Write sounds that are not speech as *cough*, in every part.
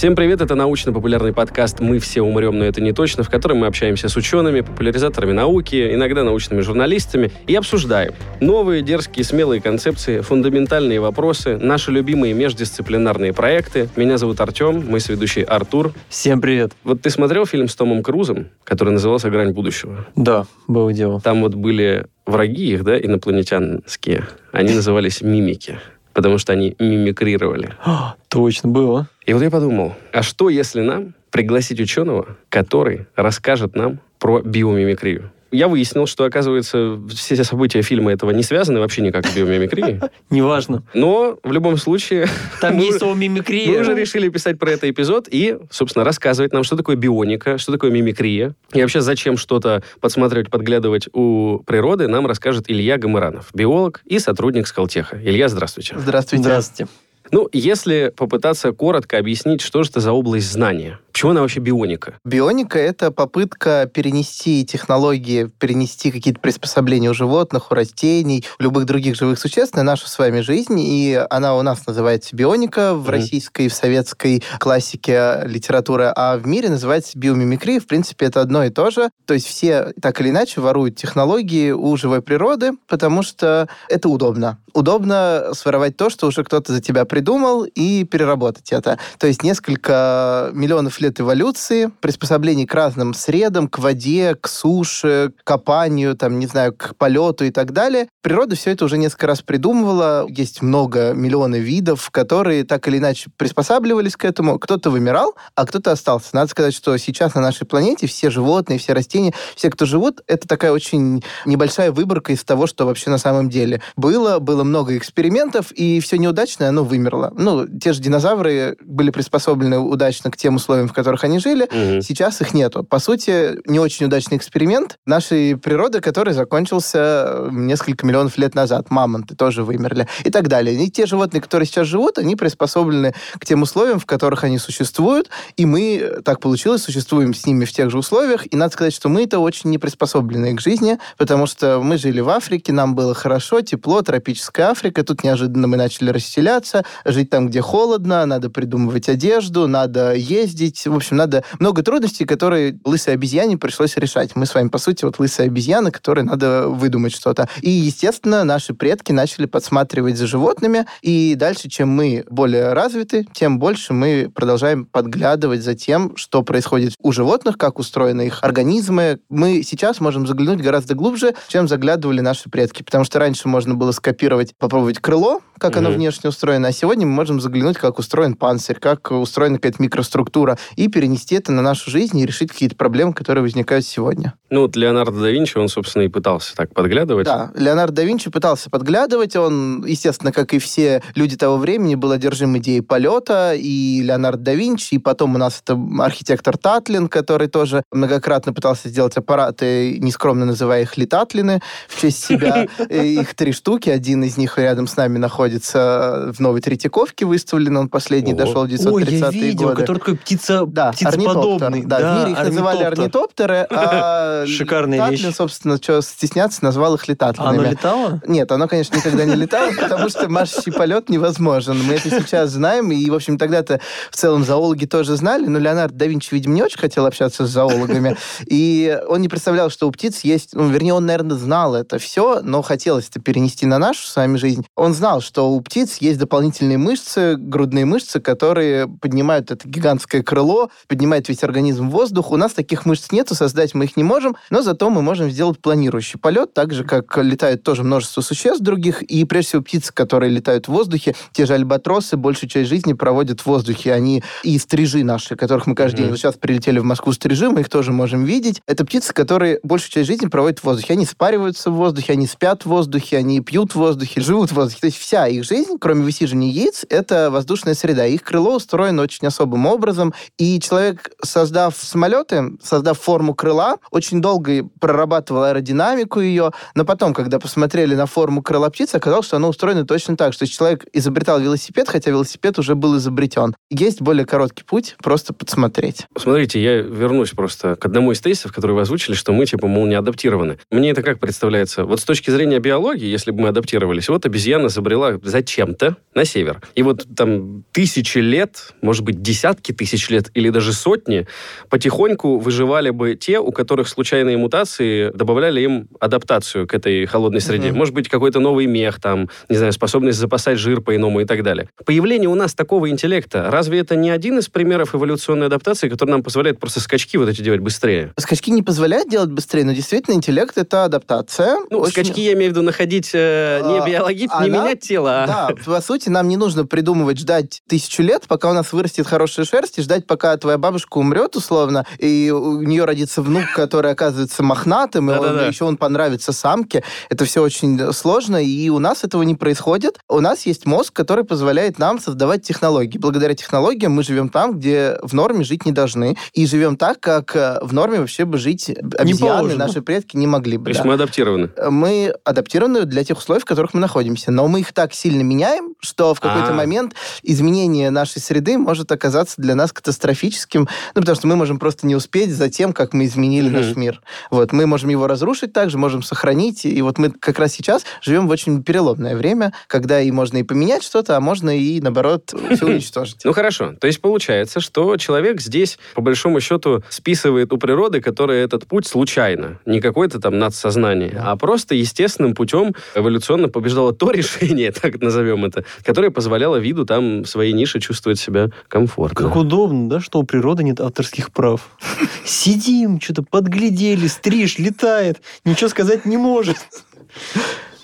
Всем привет, это научно-популярный подкаст «Мы все умрем, но это не точно», в котором мы общаемся с учеными, популяризаторами науки, иногда научными журналистами и обсуждаем новые, дерзкие, смелые концепции, фундаментальные вопросы, наши любимые междисциплинарные проекты. Меня зовут Артем, мой сведущий Артур. Всем привет. Вот ты смотрел фильм с Томом Крузом, который назывался «Грань будущего»? Да, было дело. Там вот были враги их, да, инопланетянские. Они назывались мимики потому что они мимикрировали. А, точно было. И вот я подумал, а что если нам пригласить ученого, который расскажет нам про биомимикрию? Я выяснил, что, оказывается, все события фильма этого не связаны вообще никак с биомимикрией. *laughs* Неважно. Но в любом случае... *laughs* Там есть слово мимикрия. Мы уже решили писать про это эпизод и, собственно, рассказывать нам, что такое бионика, что такое мимикрия. И вообще, зачем что-то подсматривать, подглядывать у природы, нам расскажет Илья Гамаранов, биолог и сотрудник Скалтеха. Илья, здравствуйте. Здравствуйте. Здравствуйте. Ну, если попытаться коротко объяснить, что же это за область знания? Почему она вообще бионика? Бионика — это попытка перенести технологии, перенести какие-то приспособления у животных, у растений, у любых других живых существ на нашу с вами жизнь. И она у нас называется бионика в mm-hmm. российской, в советской классике литературы, а в мире называется биомимикрия. В принципе, это одно и то же. То есть все так или иначе воруют технологии у живой природы, потому что это удобно. Удобно своровать то, что уже кто-то за тебя придумал, и переработать это. То есть несколько миллионов лет эволюции, приспособлений к разным средам, к воде, к суше, к копанию, там, не знаю, к полету и так далее. Природа все это уже несколько раз придумывала. Есть много, миллионы видов, которые так или иначе приспосабливались к этому. Кто-то вымирал, а кто-то остался. Надо сказать, что сейчас на нашей планете все животные, все растения, все, кто живут, это такая очень небольшая выборка из того, что вообще на самом деле было. Было много экспериментов, и все неудачное, оно вымерло. Ну, те же динозавры были приспособлены удачно к тем условиям, в которых они жили, угу. сейчас их нету. По сути, не очень удачный эксперимент нашей природы, который закончился несколько миллионов лет назад. Мамонты тоже вымерли и так далее. И те животные, которые сейчас живут, они приспособлены к тем условиям, в которых они существуют, и мы, так получилось, существуем с ними в тех же условиях, и надо сказать, что мы это очень не приспособлены к жизни, потому что мы жили в Африке, нам было хорошо, тепло, тропическая Африка, тут неожиданно мы начали расселяться, жить там, где холодно, надо придумывать одежду, надо ездить, в общем, надо много трудностей, которые лысой обезьяне пришлось решать. Мы с вами, по сути, вот лысая обезьяна, которой надо выдумать что-то. И, естественно, наши предки начали подсматривать за животными, и дальше, чем мы более развиты, тем больше мы продолжаем подглядывать за тем, что происходит у животных, как устроены их организмы. Мы сейчас можем заглянуть гораздо глубже, чем заглядывали наши предки, потому что раньше можно было скопировать, попробовать крыло, как mm-hmm. оно внешне устроено, а сегодня мы можем заглянуть, как устроен панцирь, как устроена какая-то микроструктура, и перенести это на нашу жизнь и решить какие-то проблемы, которые возникают сегодня. Ну вот Леонардо да Винчи, он, собственно, и пытался так подглядывать. Да, Леонардо да Винчи пытался подглядывать. Он, естественно, как и все люди того времени, был одержим идеей полета, и Леонардо да Винчи, и потом у нас это архитектор Татлин, который тоже многократно пытался сделать аппараты, нескромно называя их летатлины, в честь себя. *laughs* Их три штуки, один из них рядом с нами находится в Новой Третьяковке выставлен, он последний дошел в 930-е годы. который такой птица да, птицеподобный. Да, да, в мире их называли орнитоптеры, а *laughs* Шикарная вещь. собственно, что стесняться, назвал их летатлинами. Оно летало? Нет, оно, конечно, никогда не летало, потому что маршащий полет невозможен. Мы это сейчас знаем, и, в общем, тогда-то в целом зоологи тоже знали, но Леонардо да Винчи, видимо, не очень хотел общаться с зоологами, и он не представлял, что у птиц есть, ну, вернее, он, наверное, знал это все, но хотелось это перенести на нашу с вами жизнь. Он знал, что у птиц есть дополнительные мышцы, грудные мышцы, которые поднимают это гигантское крыло, поднимает весь организм в воздух. У нас таких мышц нету, создать мы их не можем, но зато мы можем сделать планирующий полет, так же, как летают тоже множество существ других, и прежде всего птицы, которые летают в воздухе, те же альбатросы большую часть жизни проводят в воздухе. Они и стрижи наши, которых мы каждый mm-hmm. день, вот сейчас прилетели в Москву стрижи, мы их тоже можем видеть. Это птицы, которые большую часть жизни проводят в воздухе. Они спариваются в воздухе, они спят в воздухе, они пьют в воздухе, живут в воздухе. То есть вся их жизнь, кроме высиживания яиц, это воздушная среда. Их крыло устроено очень особым образом, И человек, создав самолеты, создав форму крыла, очень долго прорабатывал аэродинамику ее, но потом, когда посмотрели на форму крыла птицы, оказалось, что оно устроено точно так, что человек изобретал велосипед, хотя велосипед уже был изобретен. Есть более короткий путь, просто подсмотреть. Смотрите, я вернусь просто к одному из тезисов, который вы озвучили, что мы, типа, мол, не адаптированы. Мне это как представляется? Вот с точки зрения биологии, если бы мы адаптировались, вот обезьяна забрела зачем-то на север. И вот там тысячи лет, может быть, десятки тысяч лет или даже сотни, потихоньку выживали бы те, у которых случайные мутации добавляли им адаптацию к этой холодной среде. Мгм. Может быть, какой-то новый мех, там, не знаю, способность запасать жир по-иному и так далее. Появление у нас такого интеллекта, разве это не один из примеров эволюционной адаптации, который нам позволяет просто скачки вот эти делать быстрее? Скачки не позволяют делать быстрее, но действительно интеллект — это адаптация. Ну, Очень- скачки я имею в виду находить э, не А, биологически, не она- менять тело, а... Да, по сути, нам не нужно придумывать, ждать тысячу лет, пока у нас вырастет хорошая шерсть, и ждать, пока твоя бабушка умрет, условно, и у нее родится внук, который оказывается мохнатым, и он- еще он понравится самке. Это все очень сложно, и у нас этого не происходит. У нас есть мозг, который позволяет нам создавать технологии. Благодаря технологиям мы живем там, где в норме жить не должны, и живем так, как э, в норме вообще бы жить обезьяны, наши предки не могли бы. То есть да мы адаптированы. мы адаптированы для тех условий, в которых мы находимся. Но мы их так сильно меняем, что в какой-то А. момент изменение нашей среды может оказаться для нас катастрофическим, ну, потому что мы можем просто не успеть за тем, как мы изменили Мгм. наш мир. Вот, мы можем его разрушить также, можем сохранить, и вот мы как раз сейчас живем в очень переломное время, когда и можно и поменять что-то, а можно и, наоборот, все *laughs* уничтожить. Ну хорошо, то есть получается, что человек здесь, по большому счету, списывает у природы, которая этот путь случайно, не какое-то там надсознание, а просто естественным путем эволюционно побеждало то *laughs* решение, так назовем это, которое позволяло виду там в своей нише чувствовать себя комфортно. Как удобно, да, что у природы нет авторских прав. Сидим, что-то подглядели, стриж летает, ничего сказать не может.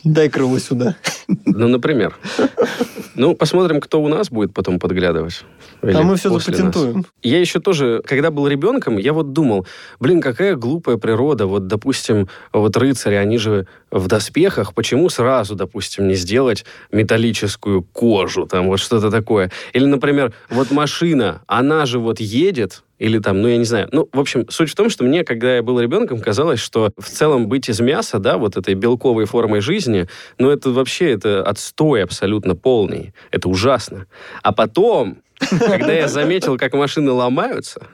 Дай крыло сюда. Ну, например. Ну, посмотрим, кто у нас будет потом подглядывать. А мы все после нас. запатентуем. Я еще тоже, когда был ребенком, я вот думал, блин, какая глупая природа. Вот, допустим, вот рыцари, они же в доспехах, почему сразу, допустим, не сделать металлическую кожу, там вот что-то такое. Или, например, вот машина, она же вот едет, или там, ну, я не знаю. Ну, в общем, суть в том, что мне, когда я был ребенком, казалось, что в целом быть из мяса, да, вот этой белковой формой жизни, ну, это вообще, это отстой абсолютно полный. Это ужасно. А потом, когда я заметил, как машины ломаются,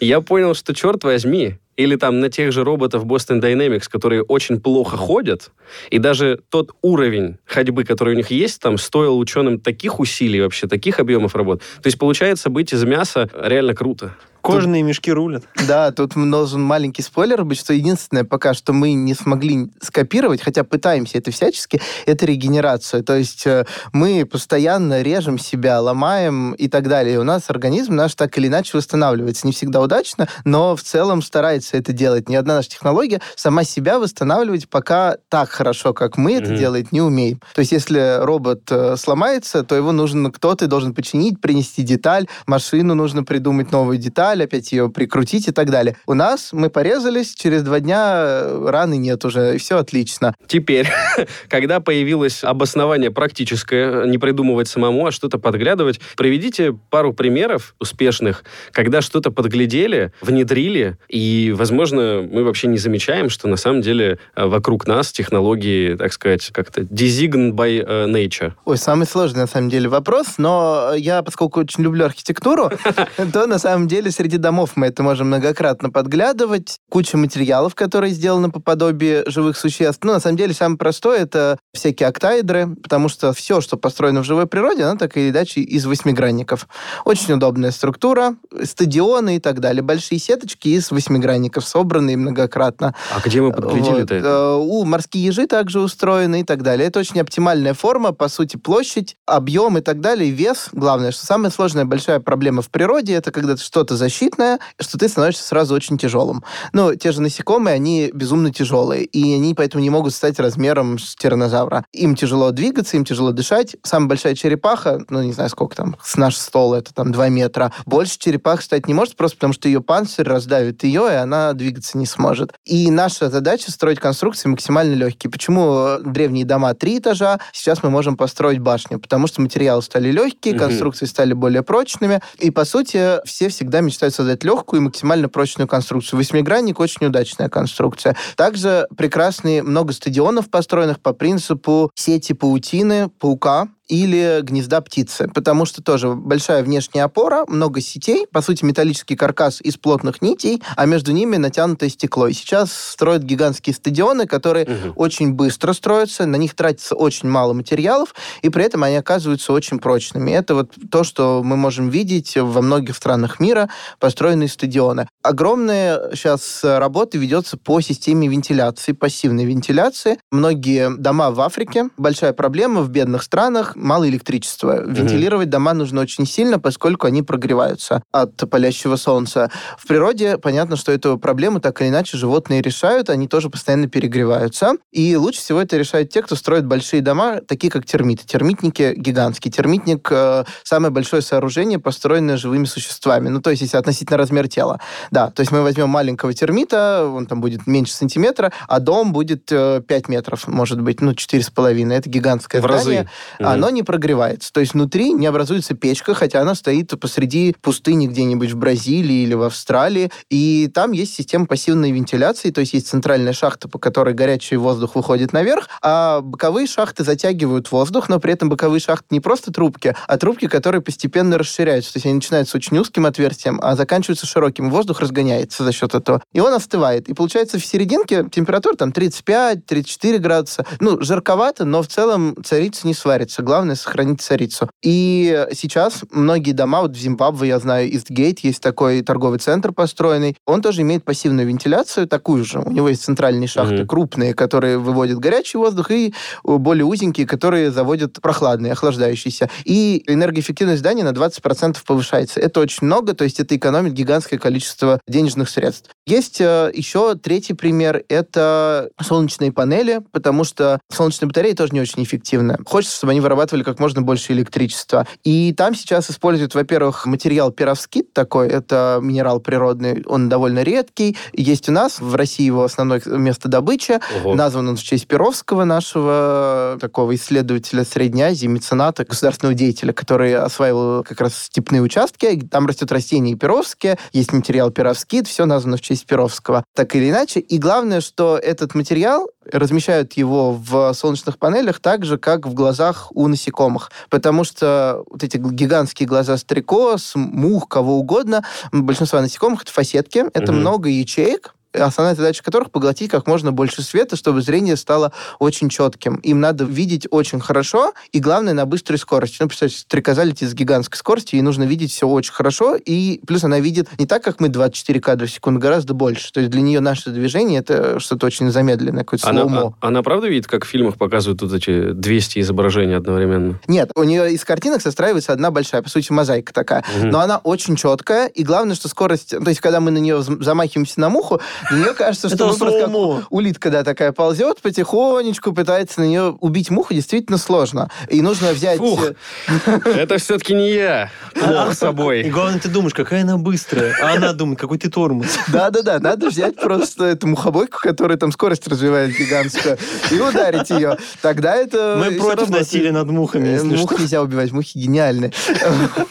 я понял, что, черт возьми, или там на тех же роботов Boston Dynamics, которые очень плохо ходят, и даже тот уровень ходьбы, который у них есть, там стоил ученым таких усилий вообще, таких объемов работ. То есть, получается, быть из мяса реально круто. Кожаные мешки рулят. Да, тут должен маленький спойлер быть, что единственное пока что мы не смогли скопировать, хотя пытаемся это всячески, это регенерацию. То есть э, мы постоянно режем себя, ломаем и так далее. И у нас организм наш так или иначе восстанавливается. Не всегда удачно, но в целом старается это делать. Ни одна наша технология сама себя восстанавливать пока так хорошо, как мы это Мгм. делать, не умеем. То есть если робот э, сломается, то его нужно кто-то должен починить, принести деталь, машину нужно придумать новую деталь, опять ее прикрутить и так далее. У нас мы порезались, через два дня э, раны нет уже, и все отлично. Теперь, *laughs* когда появилось обоснование практическое, не придумывать самому, а что-то подглядывать, приведите пару примеров успешных, когда что-то подглядели, внедрили, и, возможно, мы вообще не замечаем, что на самом деле э, вокруг нас технологии, так сказать, как-то designed by э, nature. Ой, самый сложный на самом деле вопрос, но я, поскольку очень люблю архитектуру, *laughs* то на самом деле среди домов мы это можем многократно подглядывать. Куча материалов, которые сделаны по подобию живых существ. Ну, на самом деле, самое простое — это всякие октаэдры, потому что все, что построено в живой природе, оно так или иначе из восьмигранников. Очень удобная структура, стадионы и так далее. Большие сеточки из восьмигранников, собранные многократно. А где мы подглядели-то Вот, это? э, У морские ежи также устроены и так далее. Это очень оптимальная форма, по сути, площадь, объем и так далее, вес. Главное, что самая сложная большая проблема в природе, это когда ты что-то за защитная, что ты становишься сразу очень тяжелым. Ну, те же насекомые, они безумно тяжелые, и они поэтому не могут стать размером с тиранозавра. Им тяжело двигаться, им тяжело дышать. Самая большая черепаха, ну, не знаю, сколько там, с наш стол, это там 2 метра. Больше черепах стать не может, просто потому что ее панцирь раздавит ее, и она двигаться не сможет. И наша задача строить конструкции максимально легкие. Почему древние дома три этажа, сейчас мы можем построить башню? Потому что материалы стали легкие, конструкции стали более прочными, и, по сути, все всегда мечтают создать легкую и максимально прочную конструкцию. Восьмигранник очень удачная конструкция. Также прекрасные много стадионов, построенных по принципу сети паутины, паука, или гнезда птицы, потому что тоже большая внешняя опора, много сетей, по сути, металлический каркас из плотных нитей, а между ними натянутое стекло. И сейчас строят гигантские стадионы, которые угу. очень быстро строятся, на них тратится очень мало материалов, и при этом они оказываются очень прочными. Это вот то, что мы можем видеть во многих странах мира, построенные стадионы. Огромная сейчас работа ведется по системе вентиляции, пассивной вентиляции. Многие дома в Африке, большая проблема в бедных странах, мало электричества. Вентилировать mm дома нужно очень сильно, поскольку они прогреваются от палящего солнца. В природе понятно, что эту проблему так или иначе животные решают, они тоже постоянно перегреваются. И лучше всего это решают те, кто строит большие дома, такие как термиты. Термитники гигантские. Термитник э, самое большое сооружение, построенное живыми существами. Ну, то есть, если относительно размер тела. Да, то есть мы возьмем маленького термита, он там будет меньше сантиметра, а дом будет э, 5 метров, может быть, ну, 4,5. Это гигантское в здание. Разы. Оно не прогревается. То есть внутри не образуется печка, хотя она стоит посреди пустыни где-нибудь в Бразилии или в Австралии. И там есть система пассивной вентиляции, то есть есть центральная шахта, по которой горячий воздух выходит наверх, а боковые шахты затягивают воздух, но при этом боковые шахты не просто трубки, а трубки, которые постепенно расширяются. То есть они начинаются очень узким отверстием, а заканчиваются широким. Воздух разгоняется за счет этого. И он остывает. И получается в серединке температура там 35-34 градуса. Ну, жарковато, но в целом царица не сварится. Главное сохранить царицу. И сейчас многие дома, вот в Зимбабве, я знаю, Истгейт, есть такой торговый центр построенный, он тоже имеет пассивную вентиляцию, такую же. У него есть центральные шахты mm-hmm. крупные, которые выводят горячий воздух, и более узенькие, которые заводят прохладный, охлаждающийся. И энергоэффективность здания на 20% повышается. Это очень много, то есть это экономит гигантское количество денежных средств. Есть э, еще третий пример, это солнечные панели, потому что солнечные батареи тоже не очень эффективны. Хочется, чтобы они вырабатывали вырабатывали как можно больше электричества. И там сейчас используют, во-первых, материал перовскит такой, это минерал природный, он довольно редкий. Есть у нас, в России его основное место добычи. Ого. Назван он в честь Перовского, нашего такого исследователя Средней Азии, мецената, государственного деятеля, который осваивал как раз степные участки. Там растет растение перовские, есть материал перовскит, все названо в честь Перовского. Так или иначе. И главное, что этот материал размещают его в солнечных панелях так же, как в глазах у насекомых. Потому что вот эти гигантские глаза стрекоз, мух, кого угодно, большинство насекомых это фасетки, это угу. много ячеек, основная задача которых поглотить как можно больше света, чтобы зрение стало очень четким. Им надо видеть очень хорошо, и главное, на быстрой скорости. Ну, представьте, стрекоза летит с гигантской скоростью, ей нужно видеть все очень хорошо, и плюс она видит не так, как мы 24 кадра в секунду, гораздо больше. То есть для нее наше движение это что-то очень замедленное, какое-то она, слоумо. А, она правда видит, как в фильмах показывают вот эти 200 изображений одновременно? Нет, у нее из картинок состраивается одна большая, по сути, мозаика такая. Угу. Но она очень четкая, и главное, что скорость... То есть, когда мы на нее замахиваемся на муху, мне кажется, что мы просто как улитка, да, такая ползет потихонечку, пытается на нее убить муху, действительно сложно. И нужно взять... Э, *laughs* это все-таки не я. Плохо собой. И главное, ты думаешь, какая она быстрая, а она думает, какой ты тормоз. *laughs* Да-да-да, надо взять просто эту мухобойку, которая там скорость развивает гигантскую, и ударить ее. Тогда это... Мы против насилия над мухами, Мух нельзя убивать, мухи гениальны.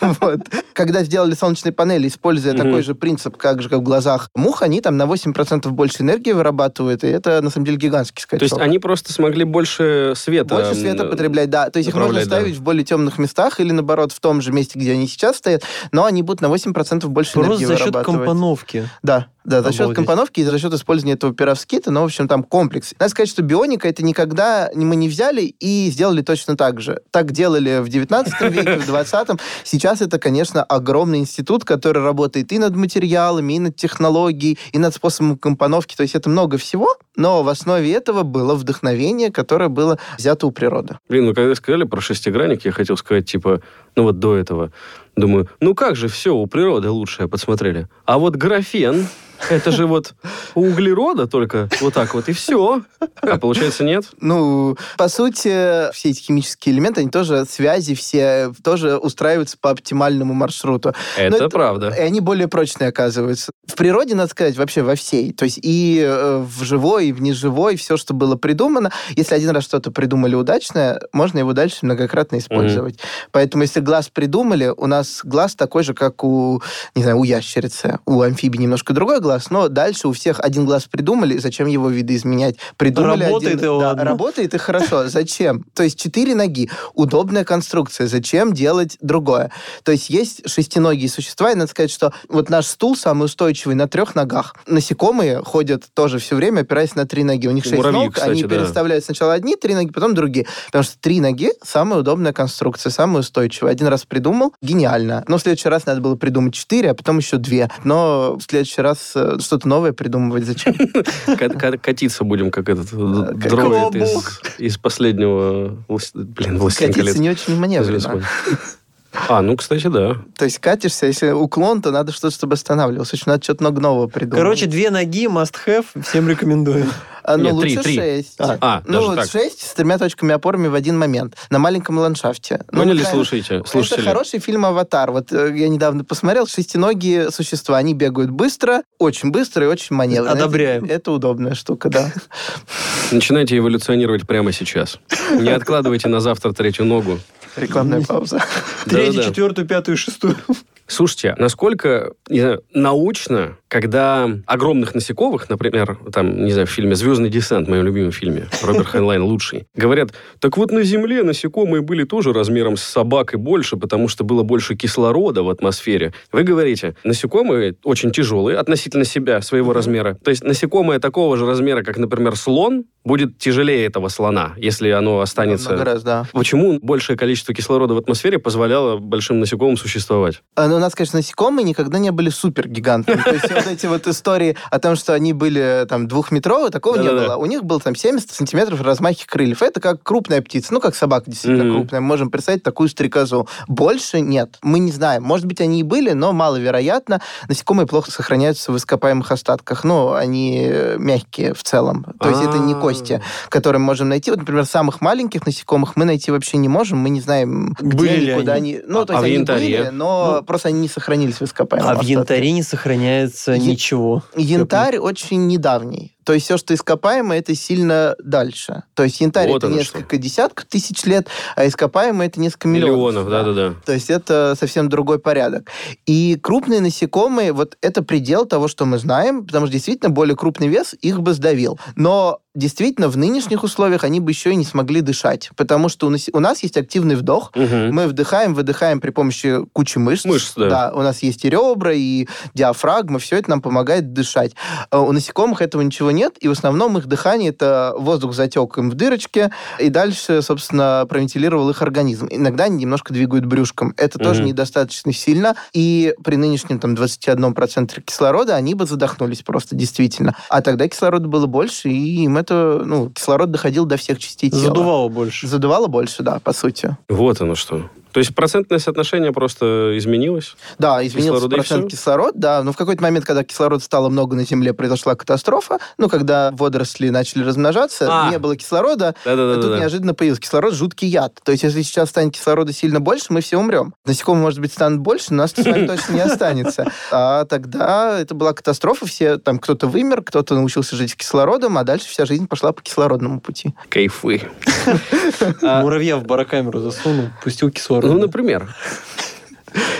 *laughs* Когда сделали солнечные панели, используя такой же принцип, как же как в глазах мух, они там на 8% больше энергии вырабатывают, и это, на самом деле, гигантский скачок. То есть они просто смогли больше света... Больше света потреблять, да. То есть их можно ставить да. в более темных местах или, наоборот, в том же месте, где они сейчас стоят, но они будут на 8% больше просто энергии за счет компоновки. Да. Да, за счет компоновки и за счет использования этого перовскита, но, в общем, там комплекс. Надо сказать, что бионика это никогда мы не взяли и сделали точно так же. Так делали в 19 *laughs* веке, в 20-м. Сейчас это, конечно, огромный институт, который работает и над материалами, и над технологией, и над способом компоновки. То есть это много всего, но в основе этого было вдохновение, которое было взято у природы. Блин, ну когда сказали про шестигранник, я хотел сказать, типа, ну вот до этого, Думаю, ну как же все у природы лучшее подсмотрели. А вот графен, это же вот у углерода только вот так вот, и все. А получается нет? Ну, по сути, все эти химические элементы, они тоже связи все тоже устраиваются по оптимальному маршруту. Это, это правда. И они более прочные оказываются. В природе, надо сказать, вообще во всей. То есть и э, в живой, и в неживой, все, что было придумано. Если один раз что-то придумали удачное, можно его дальше многократно использовать. Mm-hmm. Поэтому если глаз придумали, у нас глаз такой же, как у, не знаю, у ящерицы. У амфибии немножко другой глаз, но дальше у всех один глаз придумали, зачем его видоизменять? Придумали работает один... и да, ладно. Работает и хорошо. Зачем? То есть четыре ноги. Удобная конструкция. Зачем делать другое? То есть есть шестиногие существа, и надо сказать, что вот наш стул самый устойчивый на трех ногах. Насекомые ходят тоже все время, опираясь на три ноги. У них шесть Муравьи, ног, кстати, они да. переставляют сначала одни три ноги, потом другие. Потому что три ноги самая удобная конструкция, самая устойчивая. Один раз придумал, гениально. Но в следующий раз надо было придумать четыре, а потом еще две. Но в следующий раз э, что-то новое придумывать зачем? *laughs* Ка- ка- Катиться будем, как этот э, как дроид из, последнего... Блин, «Властелин колец». Катиться не очень маневренно. А, ну, кстати, да. То есть катишься, если уклон, то надо что-то, чтобы останавливался. Очень надо что-то много нового придумать. Короче, две ноги, must have, всем рекомендую. *laughs* А, ну, Нет, лучше три. шесть. А, ну, даже так. шесть с тремя точками опорами в один момент на маленьком ландшафте. Ну, Поняли, например, слушайте, Это слушатели? хороший фильм «Аватар». Вот э, я недавно посмотрел, шестиногие существа, они бегают быстро, очень быстро и очень маневренно. Одобряем. Это, это удобная штука, да. Начинайте эволюционировать прямо сейчас. Не откладывайте на завтра третью ногу. Рекламная *laughs* пауза. Третью, четвертую, пятую, шестую. Слушайте, насколько не знаю, научно, когда огромных насекомых, например, там, не знаю, в фильме «Звездный десант», в моем любимом фильме, Роберт Хайнлайн лучший, говорят, так вот на Земле насекомые были тоже размером с собак и больше, потому что было больше кислорода в атмосфере. Вы говорите, насекомые очень тяжелые относительно себя, своего размера. То есть насекомое такого же размера, как, например, слон, будет тяжелее этого слона, если оно останется... Много раз, да. Почему большее количество кислорода в атмосфере позволяло большим насекомым существовать? А, Ну, у нас, конечно, насекомые никогда не были супергигантами. То есть вот эти вот истории о том, что они были там двухметровые, такого не было. У них был там 70 сантиметров размахи крыльев. Это как крупная птица. Ну, как собака действительно крупная. Мы можем представить такую стрекозу. Больше нет. Мы не знаем. Может быть, они и были, но маловероятно. Насекомые плохо сохраняются в ископаемых остатках. Ну, они э, мягкие в целом. То есть это не А. кости, которые мы можем найти. Вот, например, самых маленьких насекомых мы найти вообще не можем. Мы не знаем, где Были ли куда они? Ну, А- то есть они были, но Ну, просто они не сохранились в ископаемом А в янтаре не сохраняется Е- ничего. Янтарь очень недавний. То есть все, что ископаемое, это сильно дальше. То есть янтарь Вот это несколько десятков тысяч лет, а ископаемое это несколько миллионов. Миллионов, да-да-да. То есть это совсем другой порядок. И крупные насекомые, вот это предел того, что мы знаем, потому что действительно более крупный вес их бы сдавил. Но действительно в нынешних условиях они бы еще и не смогли дышать, потому что у нас, у нас есть активный вдох, Мгм. мы вдыхаем, выдыхаем при помощи кучи мышц. Мышц, да. у нас есть и ребра, и диафрагма, все это нам помогает дышать. А У насекомых этого ничего нет, и в основном их дыхание это воздух затек им в дырочке, и дальше, собственно, провентилировал их организм. Иногда они немножко двигают брюшком. Это тоже Мгм. недостаточно сильно, и при нынешнем там 21% кислорода они бы задохнулись просто, действительно. А тогда кислорода было больше, и им это, ну, кислород доходил до всех частей тела. Задувало больше. Задувало больше, да, по сути. Вот оно что. То есть процентное соотношение просто изменилось? Да, изменился Кислорода процент всё? кислорода, да. Но в какой-то момент, когда кислорода стало много на Земле, произошла катастрофа. Ну, когда водоросли начали размножаться, А. не было кислорода, Да-да-да. тут неожиданно появился кислород, жуткий яд. То есть, если сейчас станет кислорода сильно больше, мы все умрем. Насекомые, может быть, станут больше, но нас с вами точно не останется. А тогда это была катастрофа, все, там, кто-то вымер, кто-то научился жить с кислородом, а дальше вся жизнь пошла по кислородному пути. Кайфы. Муравья в барокамеру засунул, пустил кислород. Ну, например.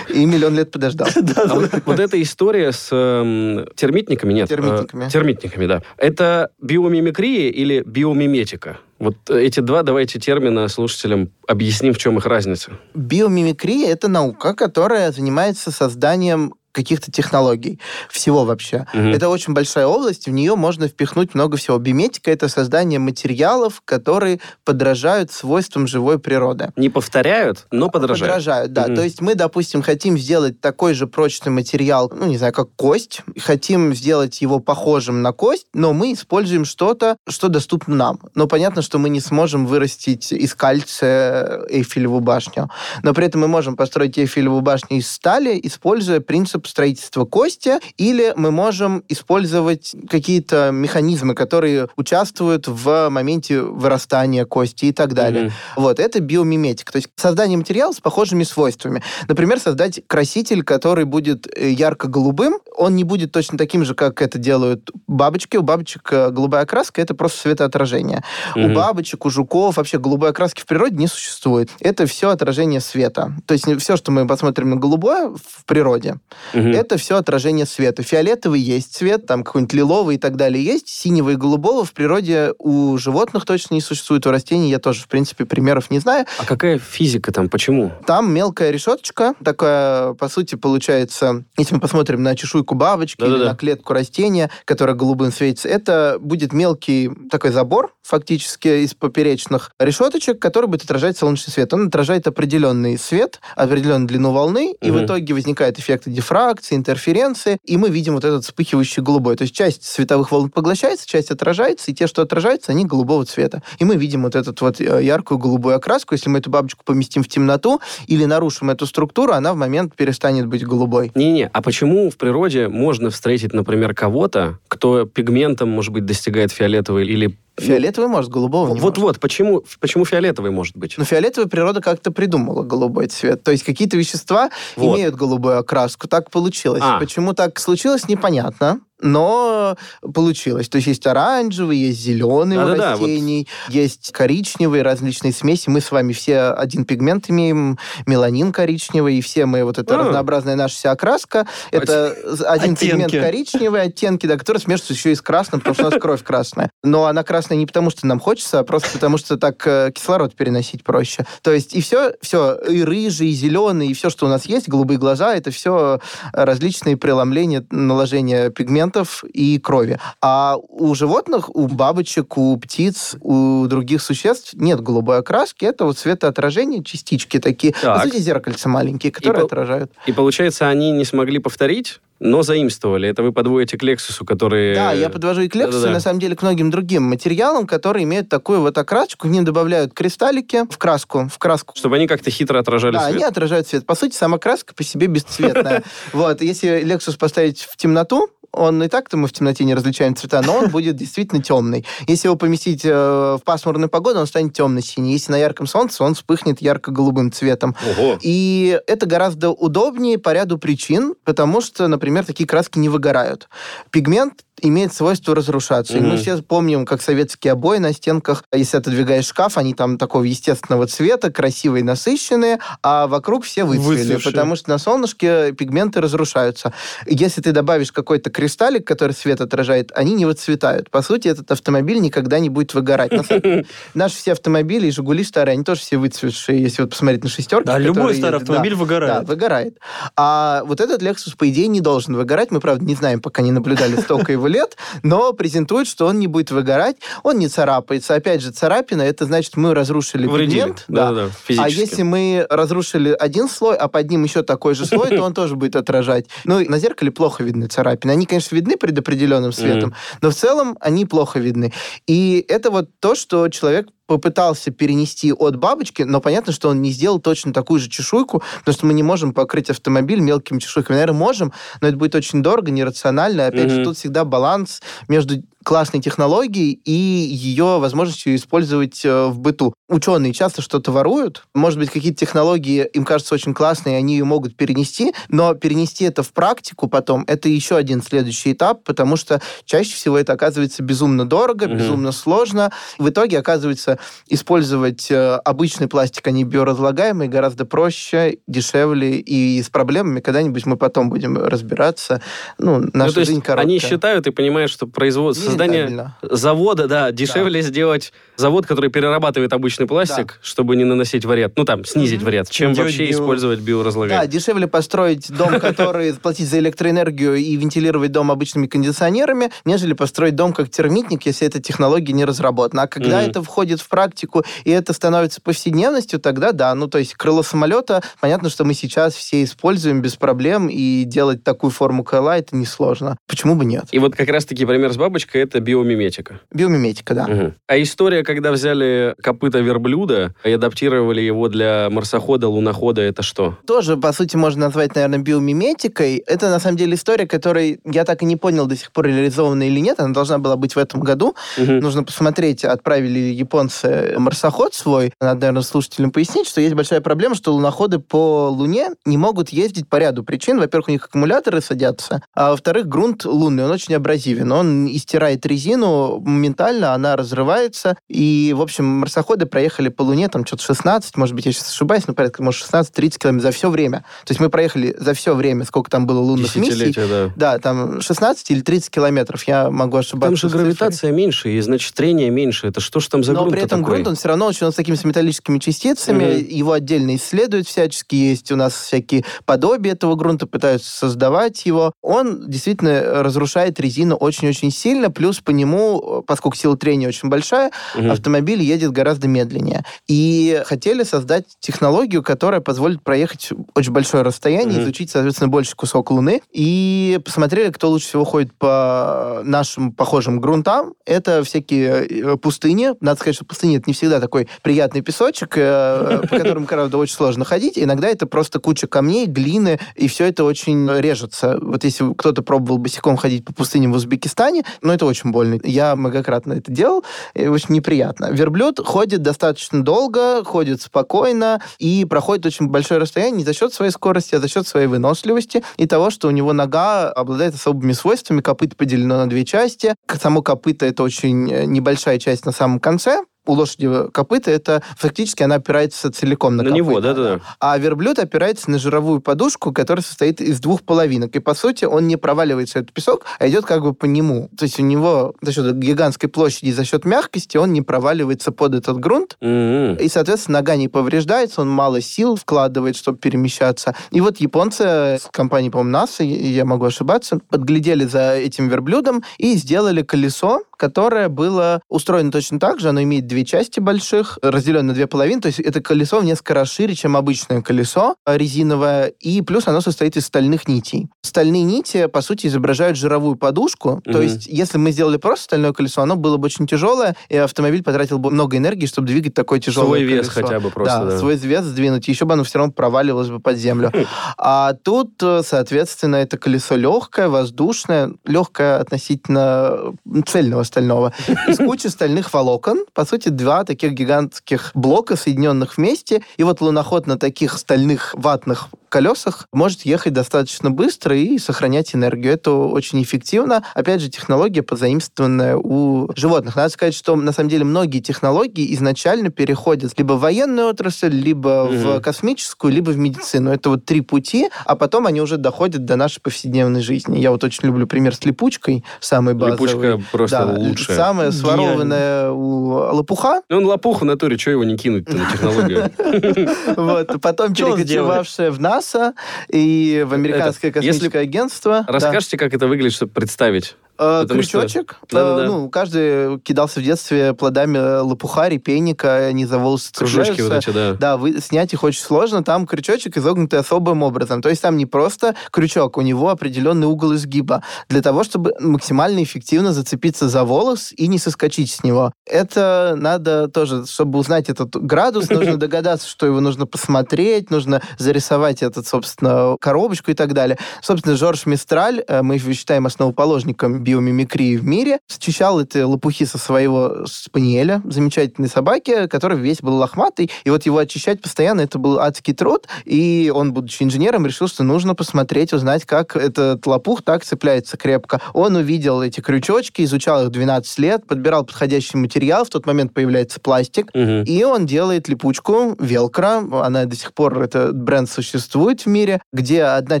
И миллион лет подождал. *laughs* А вот, вот эта история с эм, термитниками, нет. Термитниками. э, термитниками, да. Это биомимикрия или биомиметика? Вот эти два давайте термина слушателям объясним, в чем их разница. Биомимикрия — это наука, которая занимается созданием каких-то технологий. Всего вообще. Мгм. Это очень большая область, в нее можно впихнуть много всего. Биометика — это создание материалов, которые подражают свойствам живой природы. Не повторяют, но подражают. Подражают, да. Мгм. То есть мы, допустим, хотим сделать такой же прочный материал, ну, не знаю, как кость, хотим сделать его похожим на кость, но мы используем что-то, что доступно нам. Но понятно, что мы не сможем вырастить из кальция Эйфелеву башню. Но при этом мы можем построить Эйфелеву башню из стали, используя принцип строительства кости, или мы можем использовать какие-то механизмы, которые участвуют в моменте вырастания кости и так далее. Мгм. Вот, это биомиметика. То есть создание материала с похожими свойствами. Например, создать краситель, который будет э, ярко-голубым. Он не будет точно таким же, как это делают бабочки. У бабочек э, голубая окраска — это просто светоотражение. Мгм. У бабочек, у жуков вообще голубой окраски в природе не существует. Это все отражение света. То есть все, что мы посмотрим на голубое в природе, Мгм. это все отражение света. Фиолетовый есть цвет, там какой-нибудь лиловый и так далее есть. Синего и голубого в природе у животных точно не существует, у растений я тоже, в принципе, примеров не знаю. А какая физика там? Почему? Там мелкая решеточка, такая, по сути, получается, если мы посмотрим на чешуйку бабочки или Да-да-да. на клетку растения, которая голубым светится, это будет мелкий такой забор, фактически, из поперечных решеточек, который будет отражать солнечный свет. Он отражает определенный свет, определенную длину волны, и в итоге возникают эффекты дифракции, интерференции, и мы видим вот этот вспыхивающий голубой. То есть часть световых волн поглощается, часть отражается, и те, что отражаются, они голубого цвета. И мы видим вот эту вот э, яркую голубую окраску. Если мы эту бабочку поместим в темноту или нарушим эту структуру, она в момент перестанет быть голубой. Не-не, а почему в природе можно встретить, например, кого-то, кто пигментом, может быть, достигает фиолетовой или... Фиолетовый может, голубого не. Вот-вот, почему, почему фиолетовый может быть? Но фиолетовая природа как-то придумала голубой цвет. То есть какие-то вещества Вот. имеют голубую окраску. Так получилось. А. Почему так случилось, непонятно. Но получилось. То есть есть оранжевый, есть зеленый у Да-да-да, вот. растений, есть коричневые различные смеси. Мы с вами все один пигмент имеем, меланин коричневый, и все мы вот эта А. разнообразная наша вся окраска. Это один Оттенки. пигмент коричневый, оттенки, да, которые смешиваются еще и с красным, потому что у нас *laughs* кровь красная. Но она красная не потому, что нам хочется, а просто потому, что так э, кислород переносить проще. То есть и все, все, и рыжий, и зеленый, и все, что у нас есть, голубые глаза, это все различные преломления, наложения пигментов и крови. А у животных, у бабочек, у птиц, у других существ нет голубой окраски, это вот светоотражение, частички такие, по Так. сути, зеркальца маленькие, которые по- отражают. И получается, они не смогли повторить, но заимствовали. Это вы подводите к Лексусу, который... Да, я подвожу и к и да-да-да. на самом деле к многим другим материалам, которые имеют такую вот окраску, к ним добавляют кристаллики в краску, в краску. Чтобы они как-то хитро отражали Да, свет. они отражают свет. По сути, сама краска по себе бесцветная. *laughs* Вот, если Lexus поставить в темноту, он и так-то мы в темноте не различаем цвета, но он будет действительно темный. Если его поместить э, в пасмурную погоду, он станет темно-синий. Если на ярком солнце, он вспыхнет ярко-голубым цветом. Ого. И это гораздо удобнее по ряду причин, потому что, например, такие краски не выгорают. Пигмент имеет свойство разрушаться. И мы все помним, как советские обои на стенках, если отодвигаешь шкаф, они там такого естественного цвета, красивые, насыщенные, а вокруг все выцвели, Выцвевшие. потому что на солнышке пигменты разрушаются. Если ты добавишь какой-то кристаллик, который свет отражает, они не выцветают. По сути, этот автомобиль никогда не будет выгорать. *laughs* Наши все автомобили и «Жигули» старые, они тоже все выцветшие, если вот посмотреть на шестерки. Да, любой старый автомобиль Да, выгорает. выгорает. А вот этот Lexus, по идее, не должен выгорать. Мы, правда, не знаем, пока не наблюдали столько его лет, но презентует, что он не будет выгорать, он не царапается. Опять же, царапина, это значит, мы разрушили Повредили. пигмент. Да. А физически. если мы разрушили один слой, а под ним еще такой же слой, то он тоже будет отражать. Ну, на зеркале плохо видны царапины. Они, конечно, видны предопределенным светом, но в целом они плохо видны. И это вот то, что человек попытался перенести от бабочки, но понятно, что он не сделал точно такую же чешуйку, потому что мы не можем покрыть автомобиль мелкими чешуйками. Наверное, можем, но это будет очень дорого, нерационально. Опять же, Мгм. тут всегда баланс между классной технологией и ее возможностью использовать э, в быту. Ученые часто что-то воруют. Может быть, какие-то технологии им кажутся очень классные, и они ее могут перенести, но перенести это в практику потом, это еще один следующий этап, потому что чаще всего это оказывается безумно дорого, Мгм. безумно сложно. В итоге оказывается использовать э, обычный пластик, они биоразлагаемые, гораздо проще, дешевле, и с проблемами когда-нибудь мы потом будем разбираться. Ну, наша Ну, то есть жизнь короткая. они считают и понимают, что производство, Не создание рентабельно. завода, да, дешевле сделать завод, который перерабатывает обычный пластик, чтобы не наносить вред, ну там, снизить вред, чем Делать вообще био- использовать Да, биоразлагаемый. дешевле построить дом, который *laughs* платить за электроэнергию и вентилировать дом обычными кондиционерами, нежели построить дом как термитник, если эта технология не разработана. А когда это входит в практику и это становится повседневностью, тогда да. Ну, то есть крыло самолета, понятно, что мы сейчас все используем без проблем, и делать такую форму крыла это несложно. Почему бы нет? И вот как раз-таки пример с бабочкой — это биомиметика. Биомиметика, да. Мгм. А история, когда взяли копыта верблюда и адаптировали его для марсохода, лунохода, это что? Тоже, по сути, можно назвать, наверное, биомиметикой. Это, на самом деле, история, которой я так и не понял до сих пор, реализована или нет. Она должна была быть в этом году. Мгм. Нужно посмотреть, отправили ли японцы марсоход свой. Надо, наверное, слушателям пояснить, что есть большая проблема, что луноходы по Луне не могут ездить по ряду причин. Во-первых, у них аккумуляторы садятся, а во-вторых, грунт лунный, он очень абразивен. Он истирает резину моментально, она разрывается. И, в общем, марсоходы проехали по Луне там что-то 16, может быть, я сейчас ошибаюсь, но порядка, может, 16-30 километров за все время. То есть мы проехали за все время, сколько там было лунных миссий. Да. Да, там 16 или 30 километров, я могу ошибаться. Там же с цифрой. гравитация меньше, и значит трение меньше. Это что ж там за Но грунт при этом такой? грунт, он все равно очень он с такими с металлическими частицами, Мгм. его отдельно исследуют всячески, есть у нас всякие подобия этого грунта, пытаются создавать его. Он действительно разрушает резину очень-очень сильно, плюс по нему, поскольку сила трения очень большая, Мгм. автомобиль едет гораздо медленнее. И хотели создать технологию, которая позволит проехать очень большое расстояние, Мгм. изучить, соответственно, больше кусок Луны. И посмотрели, кто лучше всего ходит по нашим похожим грунтам. Это всякие э, пустыни. Надо сказать, что пустыня это не всегда такой приятный песочек, э, *laughs* по которому, правда, очень сложно ходить. Иногда это просто куча камней, глины, и все это очень режется. Вот если кто-то пробовал босиком ходить по пустыням в Узбекистане, ну, это очень больно. Я многократно это делал, и очень неприятно. Верблюд ходит достаточно долго, ходит спокойно и проходит очень большое расстояние не за счет своей скорости, а за счет своей выносливости и того, что у него нога обладает особыми свойствами. Копыт поделено на две части. Само копыто — это очень э, небольшая часть на самом конце, у лошади копыта это фактически она опирается целиком на, На него, копыта. да-да-да. А верблюд опирается на жировую подушку, которая состоит из двух половинок. И, по сути, он не проваливается в этот песок, а идет как бы по нему. То есть у него за счет гигантской площади, за счет мягкости, он не проваливается под этот грунт. Мгм. И, соответственно, нога не повреждается, он мало сил вкладывает, чтобы перемещаться. И вот японцы с компанией, по-моему, НАСА, я могу ошибаться, подглядели за этим верблюдом и сделали колесо, которое было устроено точно так же. Оно имеет две части больших, разделенные на две половины. То есть это колесо в несколько раз шире, чем обычное колесо э, резиновое. И плюс оно состоит из стальных нитей. Стальные нити, по сути, изображают жировую подушку. То Мгм. есть если мы сделали просто стальное колесо, оно было бы очень тяжелое, и автомобиль потратил бы много энергии, чтобы двигать такое тяжелое Свой вес колесо. хотя бы просто, да, да. свой вес сдвинуть, еще бы оно все равно проваливалось бы под землю. А тут, э, соответственно, это колесо легкое, воздушное, легкое относительно цельного стального, из кучи стальных волокон. По сути, два таких гигантских блока, соединенных вместе. И вот луноход на таких стальных ватных колесах может ехать достаточно быстро и сохранять энергию. Это очень эффективно. Опять же, технология позаимствованная у животных. Надо сказать, что на самом деле многие технологии изначально переходят либо в военную отрасль, либо в Мгм. космическую, либо в медицину. Это вот три пути, а потом они уже доходят до нашей повседневной жизни. Я вот очень люблю пример с липучкой, самый базовый. Липучка просто Да, лучшая. Самая сворованная у лопуха, Ну, он лопух в натуре, что его не кинуть-то на технологию? *laughs* вот, потом перекочевавшая в НАСА и в Американское Это, если- космическое агентство. Да. Расскажите, как это выглядит, чтобы представить? Э, Потому что- Крючочек. Да-да-да. Э, Ну, каждый кидался в детстве плодами лопуха, репейника, они за волосы Кружочки вот эти, да. Да, вы, снять их очень сложно. Там крючочек изогнутый особым образом. То есть там не просто крючок, у него определенный угол изгиба. Для того, чтобы максимально эффективно зацепиться за волос и не соскочить с него. Это надо тоже, чтобы узнать этот градус, нужно *laughs* догадаться, что его нужно посмотреть, нужно зарисовать этот, собственно, коробочку и так далее. Собственно, Жорж Мистраль, э, мы его считаем основоположником биомимикрии в мире, счищал эти лопухи со своего спаниеля, замечательной собаки, который весь был лохматый, и вот его очищать постоянно, это был адский труд, и он, будучи инженером, решил, что нужно посмотреть, узнать, как этот лопух так цепляется крепко. Он увидел эти крючочки, изучал их 12 лет, подбирал подходящий материал, в тот момент появляется пластик, Мгм. и он делает липучку Велкро. Она до сих пор, этот бренд существует в мире, где одна